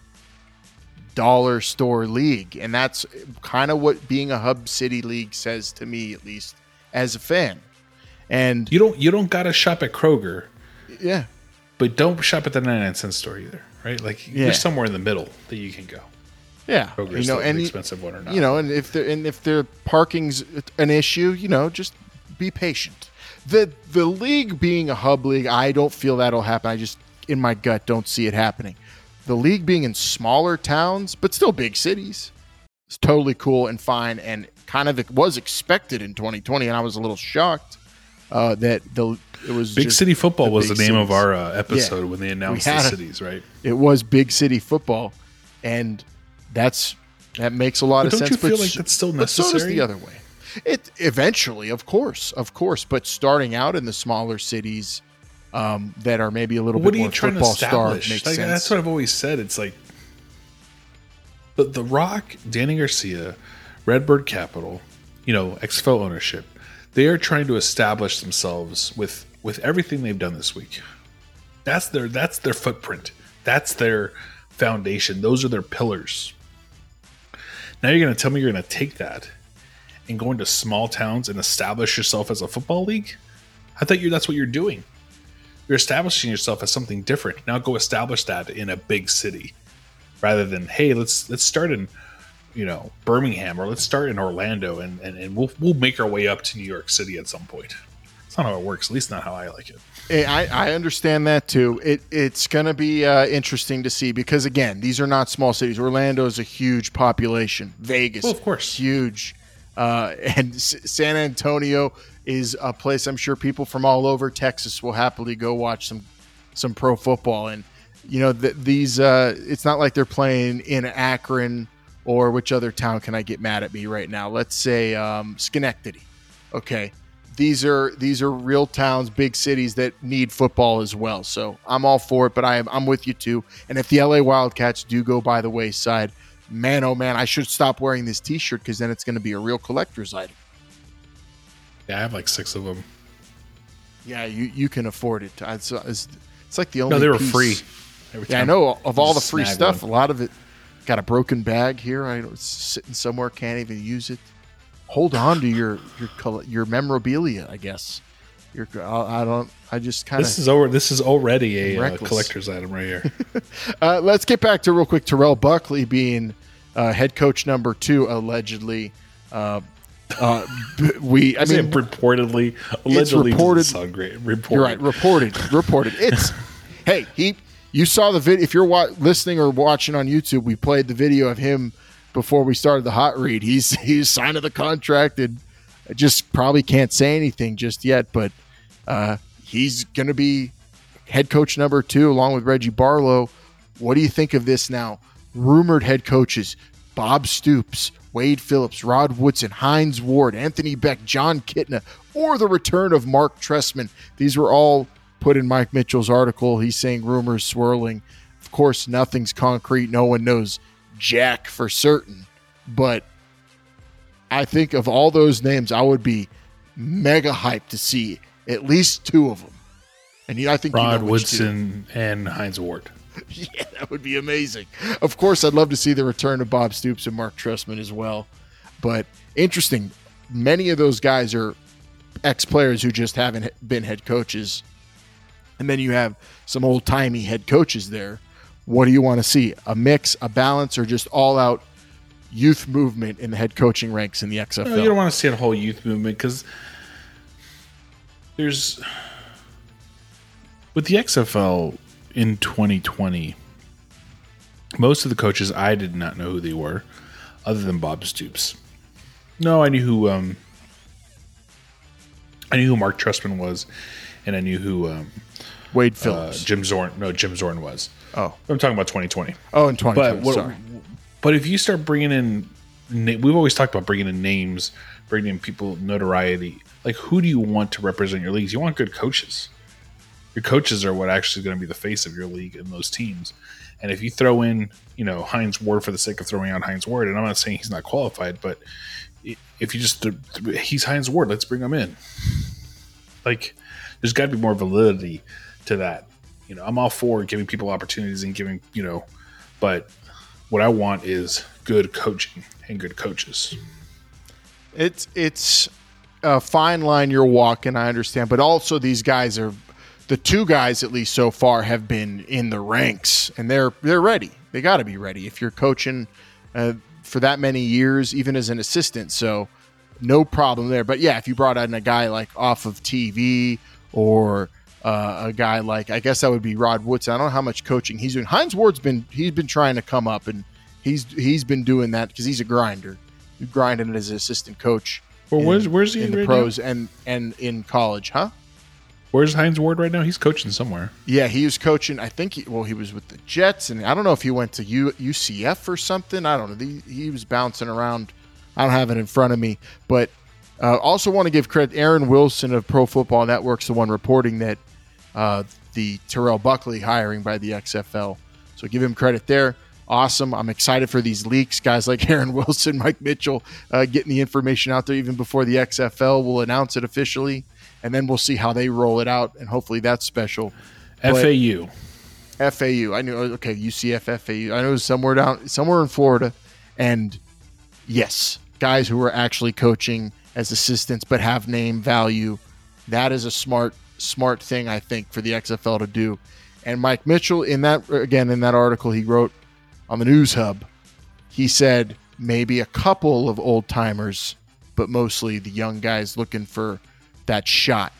dollar store league. And that's kind of what being a hub city league says to me at least as a fan. And you don't you don't gotta shop at Kroger, yeah, but don't shop at the 99 cent store either, right? Like Yeah. there's somewhere in the middle that you can go. yeah, Kroger's you know, and expensive one or not. You know, and if the and if the parking's an issue, you know, just be patient. The the league being a hub league, I don't feel that'll happen. I just in my gut don't see it happening. The league being in smaller towns, but still big cities, is totally cool and fine, and kind of it was expected in 2020, and I was a little shocked uh, that the it was Big City Football the was the name of our uh, episode Yeah. when they announced the had a- cities, right? It was big city football, and that's that makes a lot of don't sense. you feel but like that's still but so does necessary? the other way. It eventually, of course, of course, but starting out in the smaller cities um, that are maybe a little what bit more football star makes Like, sense. That's what I've always said. It's like the the Rock, Dany Garcia, Redbird Capital, you know, XFL ownership. They are trying to establish themselves with with everything they've done this week. That's their that's their footprint. That's their foundation. Those are their pillars. Now you're going to tell me you're going to take that and going to small towns and establish yourself as a football league? I thought you that's what you're doing you're establishing yourself as something different. Now go establish that in a big city, rather than hey, let's let's start in you know Birmingham or let's start in Orlando and and, and we'll we'll make our way up to New York City at some point. It's not how it works. At least not how I like it. I, I understand that too. It it's going to be uh, interesting to see because again, these are not small cities. Orlando is a huge population. Vegas, Well, of course. huge, uh, and S- San Antonio is a place I'm sure people from all over Texas will happily go watch some some pro football. And you know, th- these uh, it's not like they're playing in Akron or which other town can I get mad at me right now? Let's say um, Schenectady. Okay, these are these are real towns, big cities that need football as well. So I'm all for it, but I am I'm with you too. And if the LA Wildcats do go by the wayside, man, oh man, I should stop wearing this T-shirt because then it's going to be a real collector's item. Yeah, I have like six of them. Yeah, you you can afford it. It's, it's, it's like the only. No, they were piece- free. Yeah, I know of all the free stuff. one. A lot of it got a broken bag here. I it's sitting somewhere, can't even use it. Hold on to your your your memorabilia, I guess. Your I don't. I just kind of. This is over. This is already a uh, collector's item right here. Uh, let's get back to real quick. Terrell Buckley being uh, head coach number two, allegedly. Uh, uh, we. I I mean, reportedly, allegedly, reported- sound great. Reported. You're right. Reported. Reported. It's hey he. You saw the video. If you're wa- listening or watching on YouTube, we played the video of him before we started the hot read. He's he's signed the contract and I just probably can't say anything just yet. But uh, he's going to be head coach number two along with Reggie Barlow. What do you think of this now? Rumored head coaches: Bob Stoops, Wade Phillips, Rod Woodson, Hines Ward, Anthony Becht, Jon Kitna, or the return of Marc Trestman. These were all put in Mike Mitchell's article. He's saying rumors swirling. Of course, nothing's concrete. No one knows Jack for certain. But I think of all those names, I would be mega hyped to see at least two of them. And I think you Rod know which two. Woodson and Hines Ward. Yeah, that would be amazing. Of course, I'd love to see the return of Bob Stoops and Marc Trestman as well. But interesting, many of those guys are ex players who just haven't been head coaches. And then you have some old timey head coaches there. What do you want to see? A mix, a balance, or just all out youth movement in the head coaching ranks in the XFL? No, you don't want to see a whole youth movement because there's with the XFL in 2020. Most of the coaches I did not know who they were, other than Bob Stoops. No, I knew who um, I knew who Marc Trestman was, and I knew who um, Wade uh, Phillips. Jim Zorn. No, Jim Zorn was. oh, I'm talking about 2020. oh, in 2020. But what, sorry. but if you start bringing in, we've always talked about bringing in names, bringing in people notoriety. Like, who do you want to represent your leagues? You want good coaches. Your coaches are what actually is going to be the face of your league and those teams. And if you throw in, you know, Hines Ward for the sake of throwing out Hines Ward, and I'm not saying he's not qualified, but if you just he's Hines Ward, let's bring him in. Like, there's got to be more validity to that. You know, I'm all for giving people opportunities and giving, you know, but what I want is good coaching and good coaches. It's it's a fine line you're walking. I understand, but also these guys are the two guys at least so far have been in the ranks and they're they're ready. They got to be ready if you're coaching uh, for that many years, even as an assistant. So no problem there. But yeah, if you brought in a guy like off of TV or uh, a guy like I guess that would be Rod Woodson. I don't know how much coaching he's doing. Hines Ward's been he's been trying to come up and he's he's been doing that because he's a grinder. He's grinding as an assistant coach. Well, in- where's where's he in the right pros and and in college, huh? Where's Hines Ward right now? He's coaching somewhere. Yeah, he was coaching. I think he, well, he was with the Jets, and I don't know if he went to U, UCF or something. I don't know. He, he was bouncing around. I don't have it in front of me, but uh, also want to give credit. Aaron Wilson of Pro Football Network's the one reporting that uh, the Terrell Buckley hiring by the XFL. So give him credit there. Awesome. I'm excited for these leaks. Guys like Aaron Wilson, Mike Mitchell, uh, getting the information out there even before the XFL will announce it officially. And then we'll see how they roll it out. And hopefully that's special. But- FAU. FAU. I knew okay, UCF FAU. I know it was somewhere down somewhere in Florida. And yes, guys who are actually coaching as assistants but have name value. That is a smart smart thing I think for the XFL to do. And Mike Mitchell in that again in that article he wrote on the News Hub, he said maybe a couple of old timers, but mostly the young guys looking for that shot.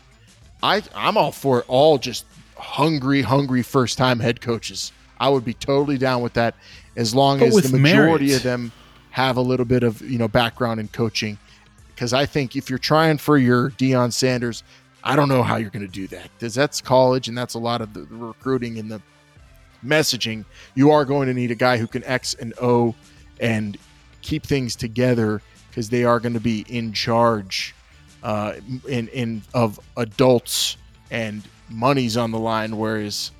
I I'm all for all just hungry, hungry first time head coaches. I would be totally down with that as long But as the majority merit. of them have a little bit of you know background in coaching. Because I think if you're trying for your Deion Sanders, I don't know how you're going to do that because that's college and that's a lot of the, the recruiting and the messaging. You are going to need a guy who can X and O and keep things together because they are going to be in charge uh, in in of adults and money's on the line. Whereas,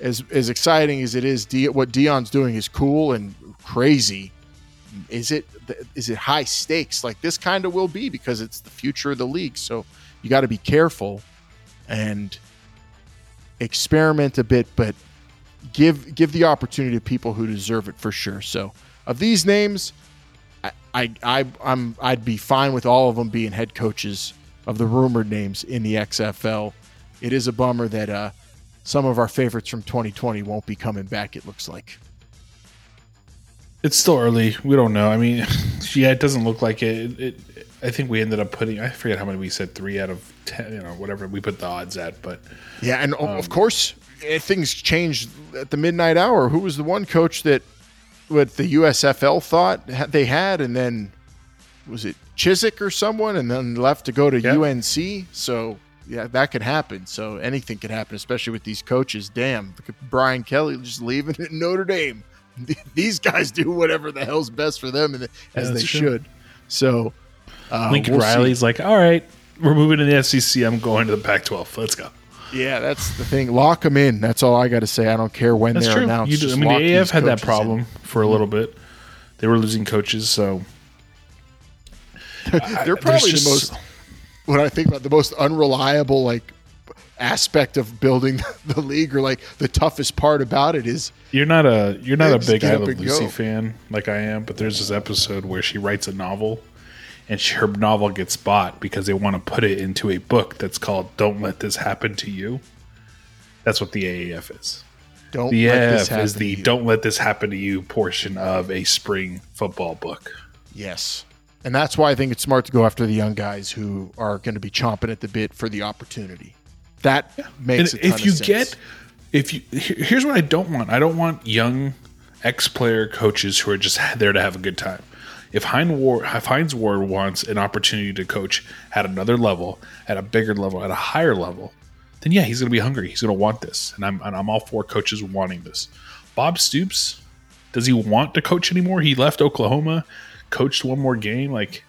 as as exciting as it is, De- what Deion's doing is cool and crazy. Is it is it high stakes? Like this kind of will be because it's the future of the league. So you got to be careful and experiment a bit, but give give the opportunity to people who deserve it for sure. So of these names, I, I, I'm I'd be fine with all of them being head coaches of the rumored names in the XFL. It is a bummer that uh, some of our favorites from 2020 won't be coming back. It looks like. It's still early. We don't know. I mean, yeah, it doesn't look like it. it. I think we ended up putting. I forget how many we said. Three out of ten. You know, whatever we put the odds at. But Yeah, and Um, of course eh, things changed at the midnight hour. Who was the one coach that what the USFL thought they had, and then was it Chiswick or someone, and then left to go to Yep. UNC? So yeah, that could happen. So anything could happen, especially with these coaches. Damn, Brian Kelly just leaving at Notre Dame. These guys do whatever the hell's best for them, and as Yeah, they true. should. So uh, Lincoln we'll see. Riley's like, all right, we're moving to the SEC. I'm going to the Pac-12. Let's go. Yeah, that's the thing. Lock them in. That's all I got to say. I don't care when That's they're true. announced. You do- I Just mean, the AF had that coaches in. problem for a little mm-hmm. bit. They were losing coaches, so They're uh, probably just- the most. When I think about the most unreliable like aspect of building the league, or like the toughest part about it is You're not a you're not a big get I Love Lucy go. fan like I am, but there's this episode where she writes a novel, and she, her novel gets bought because they want to put it into a book that's called "Don't Let This Happen to You." That's what the AAF is. don't The let this AAF is the. "Don't Let This Happen to You" portion of a spring football book. Yes, and that's why I think it's smart to go after the young guys who are going to be chomping at the bit for the opportunity. That makes And if you sense. get if you here's what I don't want. I don't want young ex-player coaches who are just there to have a good time. If Hines Ward, if Hines Ward wants an opportunity to coach at another level, at a bigger level, at a higher level, then yeah, he's going to be hungry. He's going to want this, and I'm and I'm all for coaches wanting this. Bob Stoops, does he want to coach anymore? He left Oklahoma, coached one more game. Like,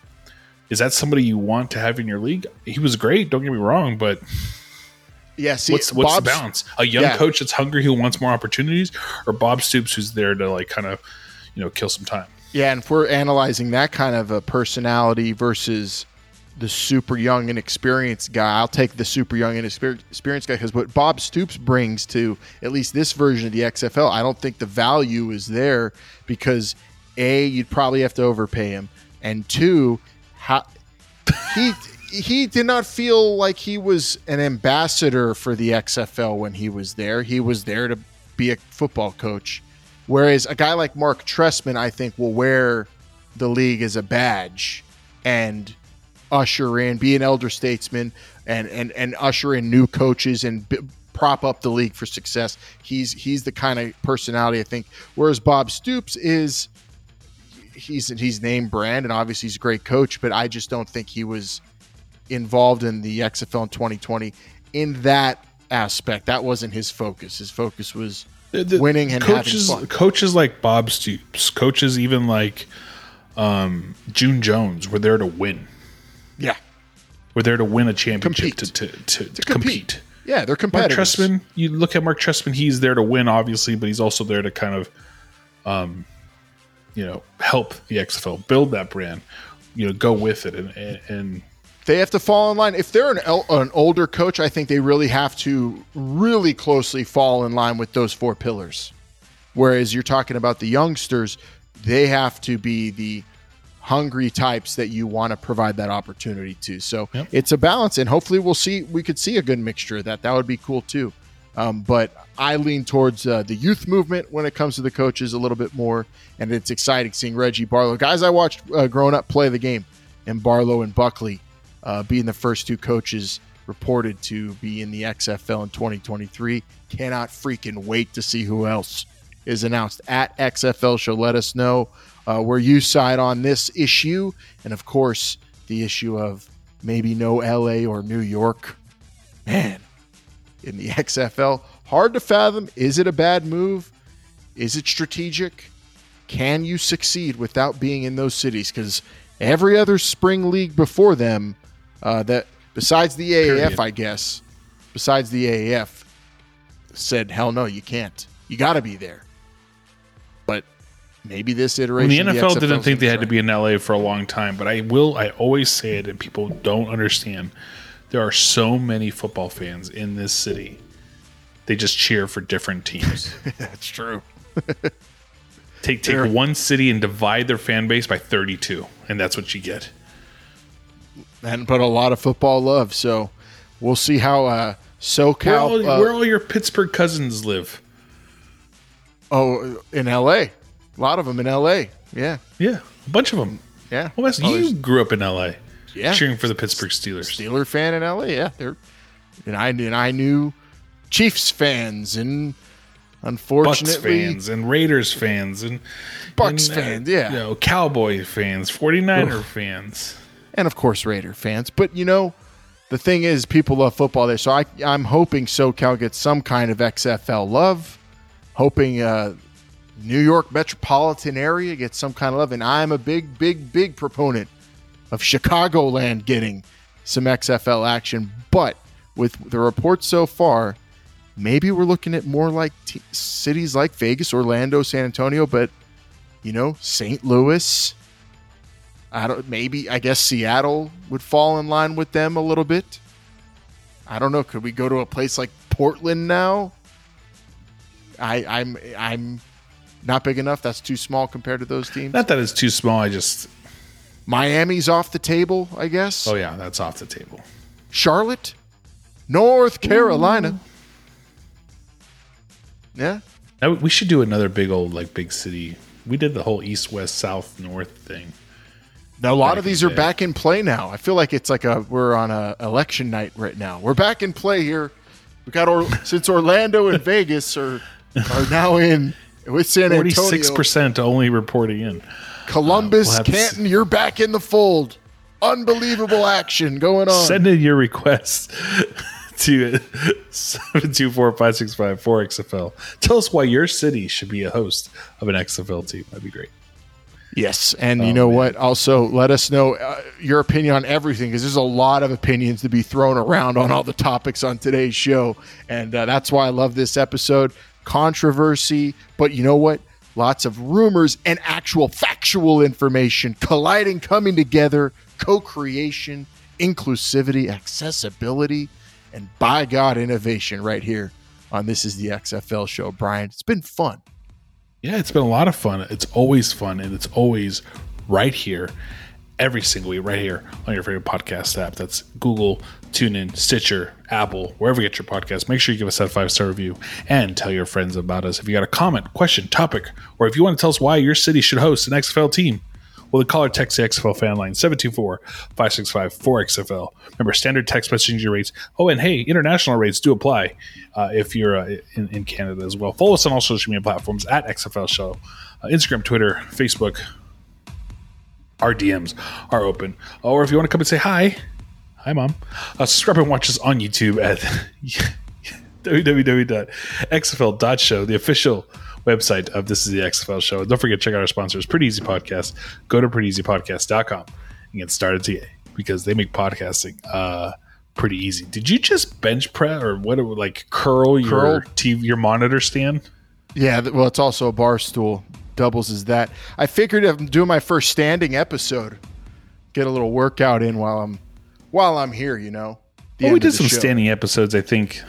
is that somebody you want to have in your league? He was great. Don't get me wrong, but yeah, see, what's what's the balance? A young yeah. coach that's hungry who wants more opportunities, or Bob Stoops who's there to like kind of you know kill some time? Yeah, and if we're analyzing that kind of a personality versus the super young and experienced guy, I'll take the super young and experienced guy because what Bob Stoops brings to at least this version of the XFL, I don't think the value is there because a you'd probably have to overpay him, and two, how he he did not feel like he was an ambassador for the XFL when he was there. He was there to be a football coach. Whereas a guy like Marc Trestman, I think, will wear the league as a badge and usher in, be an elder statesman, and and and usher in new coaches and b- prop up the league for success. He's he's the kind of personality I think. Whereas Bob Stoops is he's he's name brand and obviously he's a great coach, but I just don't think he was involved in the XFL in 2020 in that aspect. That wasn't his focus. His focus was The- winning and coaches, coaches like Bob Stoops, coaches even like um, June Jones, were there to win. Yeah. We're there to win a championship Compete. to to, to, to compete. compete. Yeah, they're Mark competitors. Trestman, you look at Marc Trestman, he's there to win, obviously, but he's also there to kind of, um, you know, help the XFL build that brand, you know, go with it, and and, and they have to fall in line. If they're an, el- an older coach, I think they really have to really closely fall in line with those four pillars. Whereas you're talking about the youngsters, they have to be the hungry types that you want to provide that opportunity to. So Yep. it's a balance, and hopefully we'll see. We could see a good mixture of that. That would be cool too. Um, but I lean towards uh, the youth movement when it comes to the coaches a little bit more, and it's exciting seeing Reggie Barlow, guys I watched uh, growing up play the game, and Barlow and Buckley uh, being the first two coaches reported to be in the XFL in 2023. Cannot freaking wait to see who else is announced at XFL Show. Let us know uh, where you side on this issue, and of course, the issue of maybe no LA or New York. Man, in the XFL, hard to fathom. Is it a bad move? Is it strategic? Can you succeed without being in those cities? Because every other spring league before them, uh, that besides the AAF, Period. I guess, besides the AAF, said, "Hell no, you can't. You got to be there." But maybe this When iteration, the NFL didn't think they had gonna be in LA for a long time, but I will. I always say it, and people don't understand. There are so many football fans in this city. They just cheer for different teams. That's true. take take There- one city and divide their fan base by thirty-two, and that's what you get. And but a lot of football love. So we'll see how uh, Where SoCal. all, uh, where all your Pittsburgh cousins live? oh, in LA, a lot of them in LA. Yeah, Yeah, a bunch of them. yeah. Well, Oh, you grew up in LA, Yeah. cheering for the Pittsburgh Steelers. Steeler fan in LA. Yeah, they're and I and I knew Chiefs fans and Bucks unfortunately fans and Raiders fans and Bucks and, uh, fans, yeah. you know, Cowboy fans, 49er fans. And of course Raider fans. But you know, the thing is, people love football there. So I, I'm hoping SoCal gets some kind of XFL love. Hoping uh, New York metropolitan area gets some kind of love, and I'm a big, big, big proponent of Chicagoland getting some XFL action. But with the reports so far, maybe we're looking at more like t- cities like Vegas, Orlando, San Antonio, but you know, St. Louis. I don't maybe I guess Seattle would fall in line with them a little bit. I don't know. Could we go to a place like Portland now? I I'm I'm not big enough. That's too small compared to those teams. Not that it's too small. I just, Miami's off the table, I guess. oh yeah, that's off the table. Charlotte, North Carolina. Mm-hmm. Yeah. Now, we should do another big old like big city. We did the whole east, west, south, north thing. Now, a lot of these are back in play now. I feel like it's like a we're on a election night right now. We're back in play here. We got or, since Orlando and Vegas are are now in with San Forty Antonio. six percent only reporting in. Columbus, uh, We'll have to Canton, you're back in the fold. Unbelievable action going on. Send in your requests to seven two four five six five four XFL. Tell us why your city should be a host of an XFL team. That'd be great. Yes, and Oh, you know what? Also, let us know uh, your opinion on everything because there's a lot of opinions to be thrown around on all the topics on today's show, and uh, that's why I love this episode. Controversy, but you know what? Lots of rumors and actual factual information colliding, coming together, co-creation, inclusivity, accessibility, and by God, innovation right here on This Is the XFL Show. Brian, it's been fun. Yeah, it's been a lot of fun. It's always fun, and it's always right here, every single week, right here on your favorite podcast app. That's Google, TuneIn, Stitcher, Apple, wherever you get your podcast. Make sure you give us that five star review and tell your friends about us. If you got a comment, question, topic, or if you want to tell us why your city should host an XFL team, well, the call or text the XFL fan line 724 565 4XFL. Remember, standard text messaging rates. Oh, and hey, international rates do apply uh, if you're uh, in, in Canada as well. Follow us on all social media platforms at XFL Show uh, Instagram, Twitter, Facebook. Our DMs are open. Or if you want to come and say hi, hi, mom. Uh, subscribe and watch us on YouTube at www.xfl.show, the official website of This is the XFL Show. Don't forget to check out our sponsors, Pretty Easy Podcast. Go to prettyeasypodcast.com and get started today because they make podcasting uh, pretty easy. Did you just bench press or what? Like curl your TV, your monitor stand? Yeah, well, it's also a bar stool. Doubles as that. I figured I'm doing my first standing episode, get a little workout in while I'm while I'm here. You know. Well, we did some show. standing episodes, I think,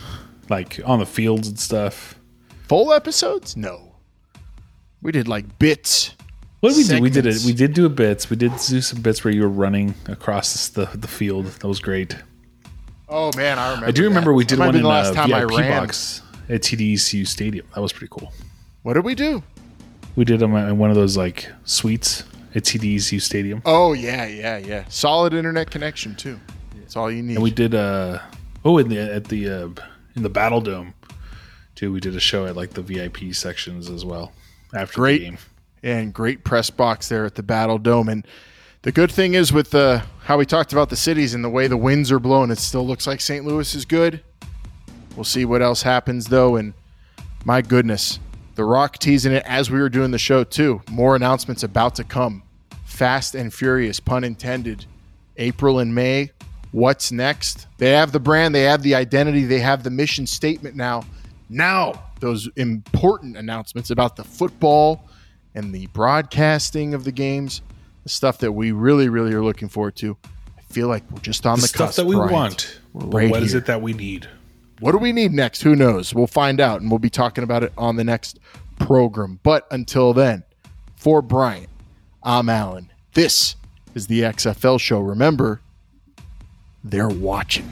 like on the fields and stuff. full episodes. No, we did like bits. What did we do? We did it. We did do a bits. We did do some bits where you were running across the the field. That was great. Oh man, I remember. I do remember that. we did one in the last uh, time I VIP ran. box at TDECU Stadium. That was pretty cool. What did we do? We did them in one of those like suites at TDECU Stadium, Oh yeah, yeah, yeah. Solid internet connection too. That's all you need. and we did uh Oh, in the at the uh, in the Battle Dome, too. We did a show at like the VIP sections as well after Great. and great press box there at the Battle Dome. And the good thing is with the how we talked about the cities and the way the winds are blowing, it still looks like St. Louis is good. We'll see what else happens though. And my goodness, The Rock teasing it as we were doing the show too. More announcements about to come. Fast and furious, pun intended. April and May. What's next? They have the brand, they have the identity, they have the mission statement now. Now, those important announcements about the football and the broadcasting of the games, the stuff that we really, really are looking forward to. I feel like we're just on The the, stuff cusp, that we Bryant. want. Right what is it that we need? What do we need next? Who knows? We'll find out and we'll be talking about it on the next program. But until then, for Bryant, I'm Alan. This is the XFL show. Remember, they're watching.